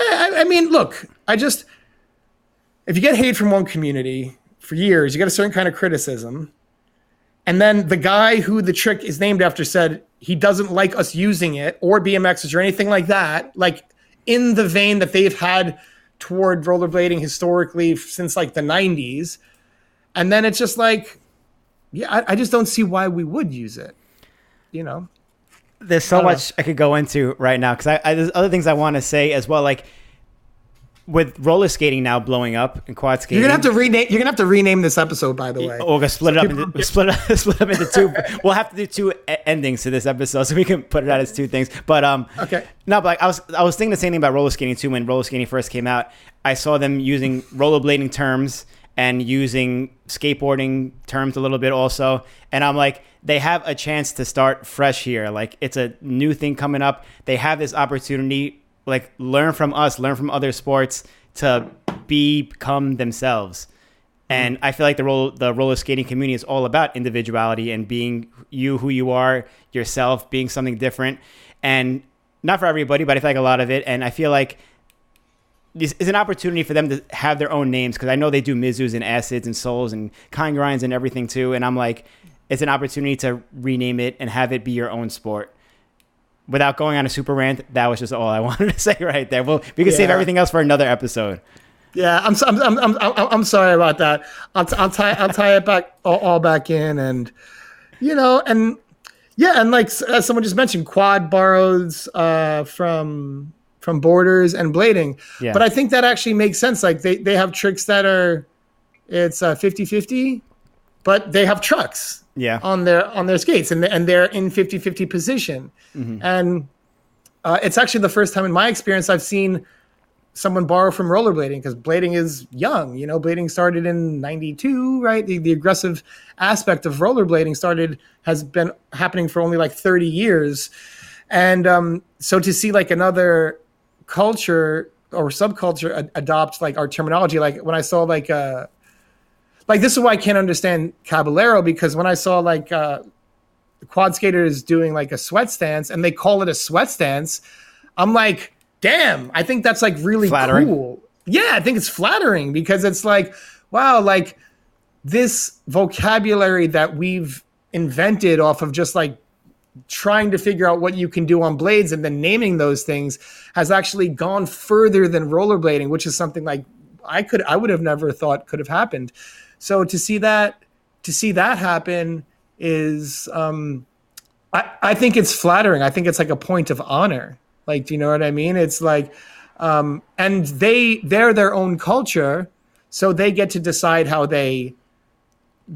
I, I mean, look, I just if you get hate from one community for years, you get a certain kind of criticism. And then the guy who the trick is named after said he doesn't like us using it or BMXs or anything like that, like in the vein that they've had toward rollerblading historically since like the 90s. And then it's just like, yeah, I, I just don't see why we would use it. You know? There's so don't know. much I could go into right now because I, I there's other things I want to say as well. Like with roller skating now blowing up and quad skating. You're gonna have to rename. You're gonna have to rename this episode, by the way. Oh, we're gonna split it up into split up, [laughs] split up into two. We'll have to do two e- endings to this episode, so we can put it out as two things. But um, Okay. no, but like I was I was thinking the same thing about roller skating too. When roller skating first came out, I saw them using rollerblading terms and using skateboarding terms a little bit also, and I'm like, they have a chance to start fresh here. Like it's a new thing coming up. They have this opportunity. Like learn from us, learn from other sports to become themselves. Mm-hmm. And I feel like the roll, the roller skating community is all about individuality and being you who you are yourself, being something different, and not for everybody, but I feel like a lot of it. And I feel like this is an opportunity for them to have their own names because I know they do Mizous and Acids and Souls and Kind Grinds and everything too. And I'm like, it's an opportunity to rename it and have it be your own sport. Without going on a super rant, that was just all I [laughs] wanted to say right there. Well, we can save everything else for another episode. Yeah, I'm, so- I'm, I'm, I'm, I'm, I'm sorry about that. I'll, t- I'll tie, I'll tie it back all, all back in, and you know, and yeah, and like as someone just mentioned, quad borrows uh, from from boarders and blading, Yeah. but I think that actually makes sense. Like they they have tricks that are it's uh, 50-50, but they have trucks Yeah. on their on their skates and, and they're in 50-50 position and uh, it's actually the first time in my experience i've seen someone borrow from rollerblading because blading is young you know blading started in 92 right the, the aggressive aspect of rollerblading started has been happening for only like 30 years and um, so to see like another culture or subculture ad- adopt like our terminology like when i saw like uh like this is why I can't understand Caballero because when I saw like uh, the quad skaters doing like a sweat stance and they call it a sweat stance, I'm like, damn, I think that's like really Flattering. cool. Yeah, I think it's flattering because it's like, wow, like this vocabulary that we've invented off of just like trying to figure out what you can do on blades and then naming those things has actually gone further than rollerblading, which is something like I could I would have never thought could have happened. So to see that to see that happen is um I, I think it's flattering. I think it's like a point of honor. Like, do you know what I mean? It's like um and they they're their own culture, so they get to decide how they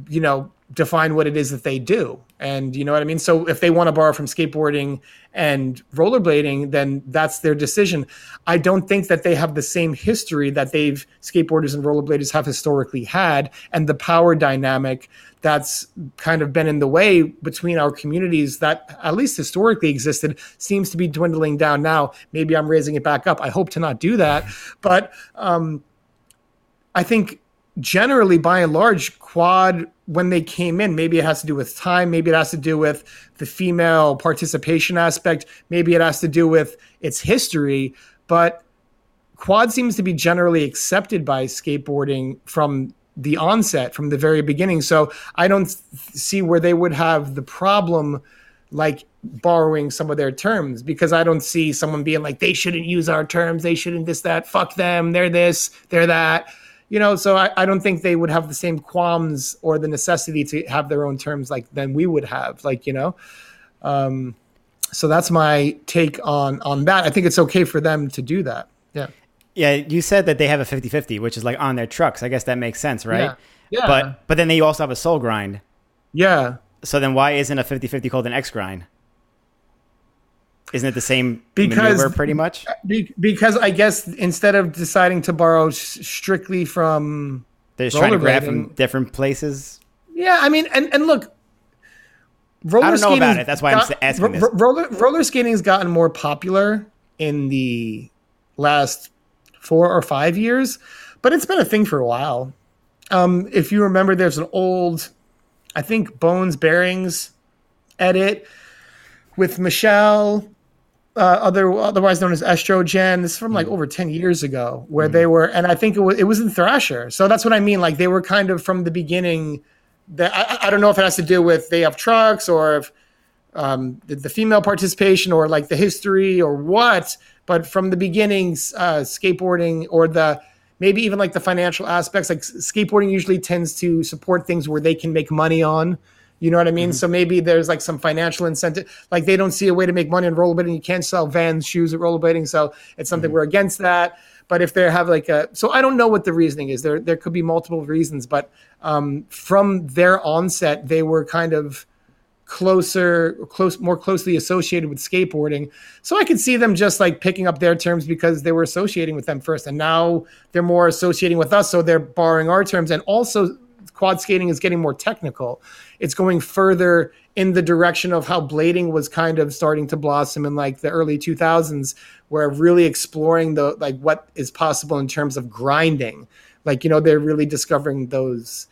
you know define what it is that they do. And you know what I mean? So if they want to borrow from skateboarding and rollerblading, then that's their decision. I don't think that they have the same history that they've skateboarders and rollerbladers have historically had and the power dynamic that's kind of been in the way between our communities that at least historically existed seems to be dwindling down now. Maybe I'm raising it back up. I hope to not do that. But um, I think generally, by and large, quad when they came in, maybe it has to do with time, maybe it has to do with the female participation aspect, maybe it has to do with its history, but quad seems to be generally accepted by skateboarding from the onset, from the very beginning. So I don't see where they would have the problem like borrowing some of their terms because I don't see someone being like, they shouldn't use our terms, they shouldn't this, that, fuck them, they're this, they're that you know, so I, I don't think they would have the same qualms or the necessity to have their own terms like than we would have, like, you know. Um, so that's my take on on that. I think it's okay for them to do that. Yeah. Yeah, you said that they have a 50-50, which is like on their trucks. I guess that makes sense, right? Yeah. yeah. But but then they also have a soul grind. Yeah. So then why isn't a 50-50 called an X grind? Isn't it the same because maneuver pretty much? Be, because I guess instead of deciding to borrow strictly from, they're just trying to grab from different places. Yeah, I mean, and and look, roller I don't know about it. That's why got, I'm asking this. Roller roller skating has gotten more popular in the last four or five years, but it's been a thing for a while. Um, if you remember, there's an old, I think Bones Bearings edit with Michelle uh, other otherwise known as Estrogen. This is from like mm. over ten years ago, where mm. they were, and I think it was it was in Thrasher. So that's what I mean. Like they were kind of from the beginning. That I, I don't know if it has to do with they have trucks or if um, the, the, female participation or like the history or what. But from the beginnings, uh, skateboarding or the maybe even like the financial aspects, like skateboarding usually tends to support things where they can make money on. You know what I mean? Mm-hmm. So maybe there's like some financial incentive. Like they don't see a way to make money in rollerblading. You can't sell Vans shoes at rollerblading. So it's something mm-hmm. we're against that. But if they have like a, so I don't know what the reasoning is. There, there could be multiple reasons, but um, from their onset, they were kind of closer, close, more closely associated with skateboarding. So I could see them just like picking up their terms because they were associating with them first, and now they're more associating with us, so they're borrowing our terms. And also, quad skating is getting more technical it's going further in the direction of how blading was kind of starting to blossom in like the early 2000s where really exploring the like what is possible in terms of grinding like you know they're really discovering those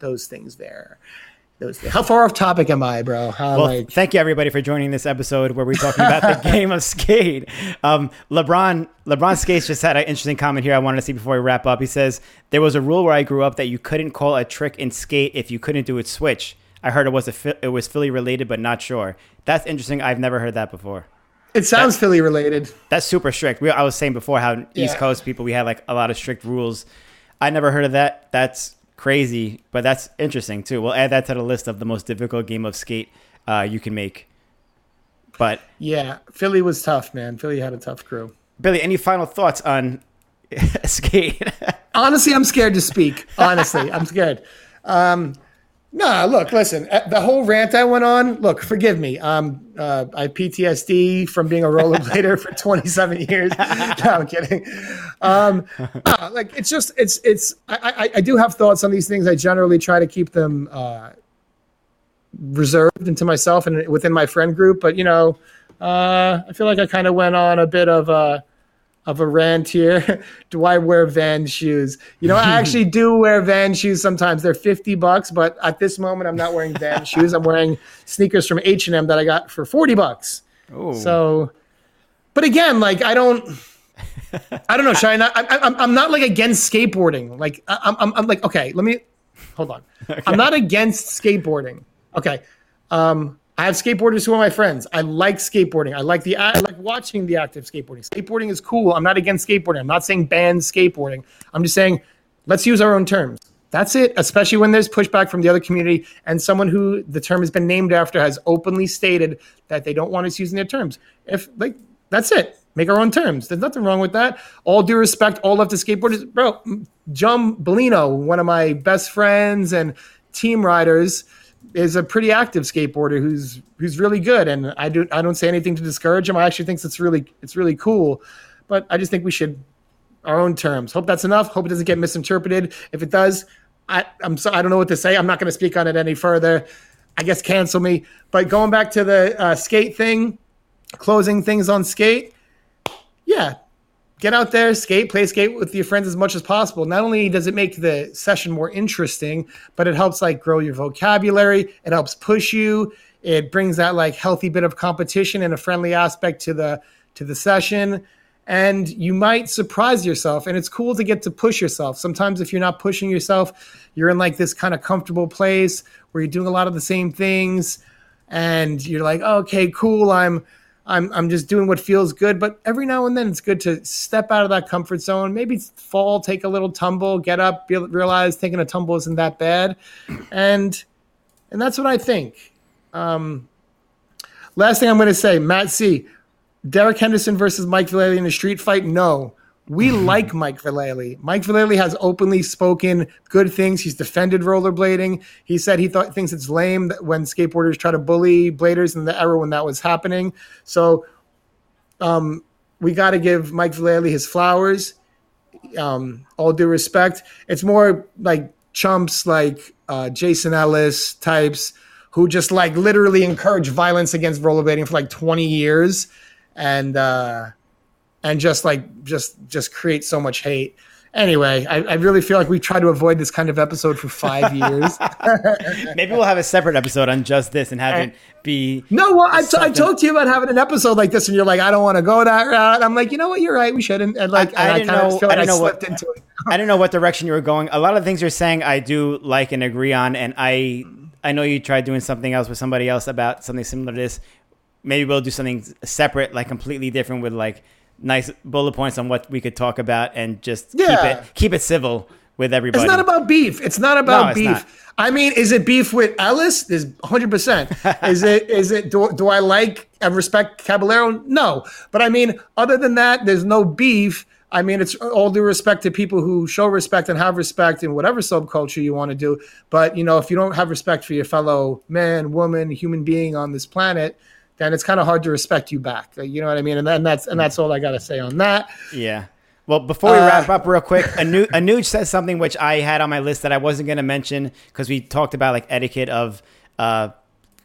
those things there. How far off topic am i bro how, well like... thank you everybody for joining this episode where we're talking about the [laughs] game of skate um, lebron lebron skates just had an interesting comment here i wanted to see before we wrap up he says there was a rule where i grew up that you couldn't call a trick in skate if you couldn't do it switch I heard it was a it was Philly related, but not sure. That's interesting. I've never heard that before. It sounds that's, Philly related. That's super strict. We, I was saying before how yeah. East Coast people we had like a lot of strict rules. I never heard of that. That's crazy, but that's interesting too. We'll add that to the list of the most difficult game of skate uh, you can make. But yeah, Philly was tough, man. Philly had a tough crew. Billy, any final thoughts on [laughs] skate? Honestly, I'm scared to speak. Honestly, I'm scared. Um, no, look, listen. Uh, the whole rant I went on. Look, forgive me. Um, uh, I PTSD from being a rollerblader for [laughs] 27 years. [laughs] no, I'm kidding. Um, uh, like it's just it's it's. I, I, I do have thoughts on these things. I generally try to keep them uh, reserved into myself and within my friend group. But you know, uh, I feel like I kind of went on a bit of a of a rant here. [laughs] do I wear Van shoes? You know, I actually do wear Van shoes sometimes. They're 50 bucks, but at this moment I'm not wearing Van [laughs] shoes. I'm wearing sneakers from H&M that I got for 40 bucks. Oh. So but again, like I don't I don't know, Shine. I, I'm, I'm not like against skateboarding. Like I'm, I'm, I'm like, okay, let me hold on. [laughs] Okay. I'm not against skateboarding. Okay. Um, I have skateboarders who are my friends. I like skateboarding. I like the I like watching the active skateboarding. Skateboarding is cool. I'm not against skateboarding. I'm not saying ban skateboarding. I'm just saying let's use our own terms. That's it, especially when there's pushback from the other community and someone who the term has been named after has openly stated that they don't want us using their terms. If like that's it. Make our own terms. There's nothing wrong with that. All due respect, all love to skateboarders. Bro, John Bellino, one of my best friends and team riders, is a pretty active skateboarder who's who's really good, and I do I don't say anything to discourage him. I actually think it's really it's really cool, but I just think we should our own terms. Hope that's enough. Hope it doesn't get misinterpreted. If it does, I I'm so I don't know what to say. I'm not going to speak on it any further. I guess cancel me. But going back to the uh, skate thing, closing things on skate, yeah, get out there, skate, play skate with your friends as much as possible. Not only does it make the session more interesting, but it helps like grow your vocabulary. It helps push you. It brings that like healthy bit of competition and a friendly aspect to the to the session. And you might surprise yourself. And it's cool to get to push yourself. Sometimes if you're not pushing yourself, you're in like this kind of comfortable place where you're doing a lot of the same things and you're like, oh, okay, cool. I'm I'm I'm just doing what feels good. But every now and then, it's good to step out of that comfort zone. Maybe fall, take a little tumble, get up, be, realize taking a tumble isn't that bad, and and that's what I think. Um, last thing I'm going to say, Matt C. Derek Henderson versus Mike Vallely in a street fight. No, we like Mike Vallely. Mike Vallely has openly spoken good things. He's defended rollerblading. He said he thought thinks it's lame that when skateboarders try to bully bladers in the era when that was happening. So, um, we got to give Mike Vallely his flowers. Um, all due respect, it's more like chumps like uh, Jason Ellis types who just like literally encourage violence against rollerblading for like 20 years and. Uh, and just like just just create so much hate. Anyway, I, I really feel like we tried to avoid this kind of episode for five years. [laughs] Maybe we'll have a separate episode on just this and have it be. No, well, I, t- I told you about having an episode like this, and you're like, I don't want to go that route. I'm like, you know what, you're right, we shouldn't. And like, I, I and didn't know. feel like I didn't know slipped what. into it. [laughs] I didn't know what direction you were going. A lot of things you're saying, I do like and agree on, and I I know you tried doing something else with somebody else about something similar to this. Maybe we'll do something separate, like completely different, with like nice bullet points on what we could talk about, and just keep it keep it civil with everybody. It's not about beef. It's not about No, it's beef. not. I mean, is it beef with Ellis? There's 100. percent [laughs] Is it? Is it? Do, do I like and respect Caballero? No. But I mean, other than that, there's no beef. I mean, it's all due respect to people who show respect and have respect in whatever subculture you want to do. But you know, if you don't have respect for your fellow man, woman, human being on this planet, then it's kind of hard to respect you back. You know what I mean? And then that's and that's all I got to say on that. Yeah. Well, before we Uh, wrap up real quick, [laughs] Anu- Anuj says something which I had on my list that I wasn't going to mention because we talked about like etiquette of uh,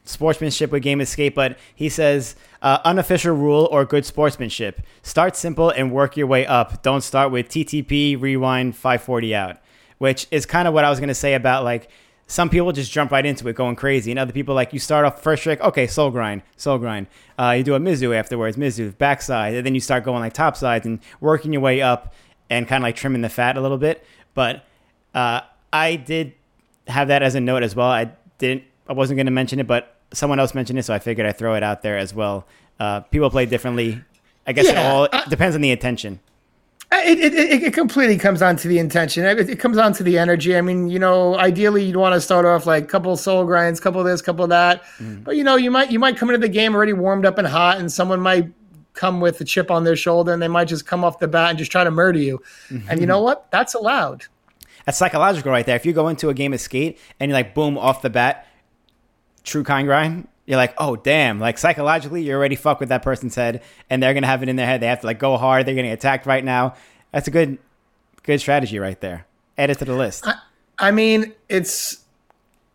sportsmanship with game escape. But he says uh, unofficial rule or good sportsmanship: start simple and work your way up. Don't start with TTP rewind 540 out, which is kind of what I was going to say about like some people just jump right into it going crazy and other people like you start off first trick okay soul grind soul grind. Uh, you do a mizou afterwards mizou backside and then you start going like top sides and working your way up and kind of like trimming the fat a little bit. But uh, i did have that as a note as well. I didn't i wasn't going to mention it but someone else mentioned it so i figured i'd throw it out there as well. Uh, people play differently. I guess it all I- depends on the intention It, it, it, it completely comes down to the intention. It, it comes down to the energy. I mean, you know, ideally you'd want to start off like a couple soul grinds, couple this, couple that. Mm-hmm. But you know, you might you might come into the game already warmed up and hot, and someone might come with a chip on their shoulder, and they might just come off the bat and just try to murder you. Mm-hmm. And you know what? That's allowed. That's psychological right there. If you go into a game of skate and you're like, boom, off the bat, true kind grind, you're like, oh, damn. Like psychologically, you're already fucked with that person's head and they're going to have it in their head. They have to like go hard. They're getting attacked right now. That's a good, good strategy right there. Add it to the list. I mean, it's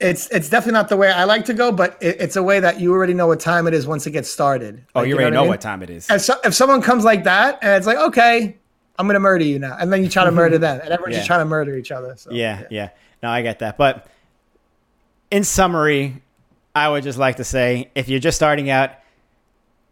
it's it's definitely not the way I like to go, but it, it's a way that you already know what time it is once it gets started. oh, Like, you know already what I know mean? what time it is. if, so, if someone comes like that and it's like, okay, I'm gonna murder you now, and then you try to murder [laughs] them, and everyone's just trying to murder each other. So, Yeah, yeah. No, I get that. But in summary, I would just like to say if you're just starting out,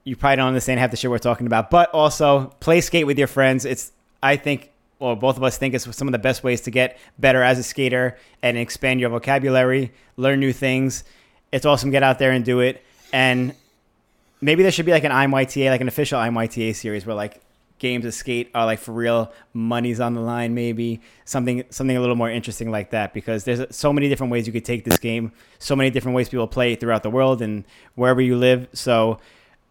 you probably don't understand half the shit we're talking about. But also, play skate with your friends. It's, I think, well, both of us think it's some of the best ways to get better as a skater and expand your vocabulary, learn new things. It's awesome. Get out there and do it. And maybe there should be like an IMYTA, like an official IMYTA series where like games of skate are like for real, money's on the line, maybe something something a little more interesting like that because there's so many different ways you could take this game, so many different ways people play throughout the world and wherever you live. So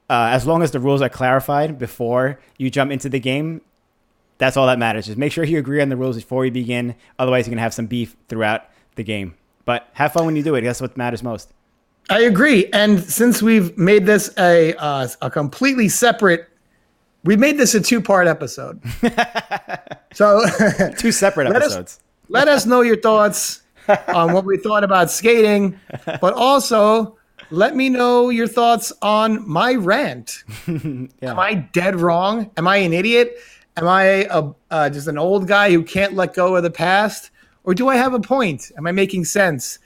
uh, as long as the rules are clarified before you jump into the game, that's all that matters. Just make sure you agree on the rules before you begin. Otherwise, you're gonna have some beef throughout the game. But have fun when you do it. That's what matters most. I agree. And since we've made this a uh, a completely separate, we made this a two part episode. [laughs] so [laughs] Two separate [laughs] Let us- episodes. let us know your thoughts on what we thought about skating, but also let me know your thoughts on my rant. Am I dead wrong? Am I an idiot? Am I a, uh, just an old guy who can't let go of the past? Or do I have a point? Am I making sense?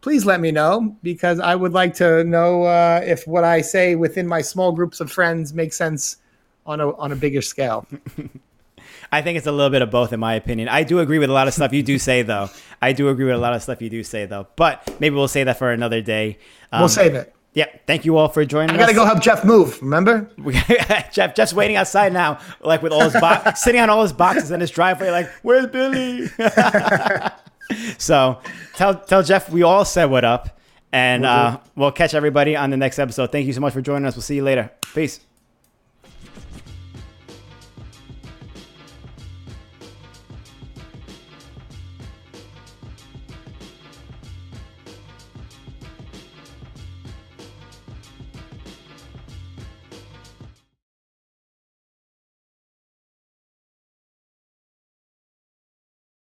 Please let me know because I would like to know uh, if what I say within my small groups of friends makes sense on a, on a bigger scale. [laughs] I think it's a little bit of both, in my opinion. I do agree with a lot of stuff you do say, though. I do agree with a lot of stuff you do say, though. But maybe we'll say that for another day. Um, We'll save it. Yeah. Thank you all for joining I got to us. go help Jeff move, remember? We- [laughs] Jeff, Jeff's waiting outside now, like with all his bo- [laughs] sitting on all his boxes in his driveway, like, "Where's Billy?" so tell tell Jeff we all said what up, and uh, we'll catch everybody on the next episode. Thank you so much for joining us. We'll see you later. Peace.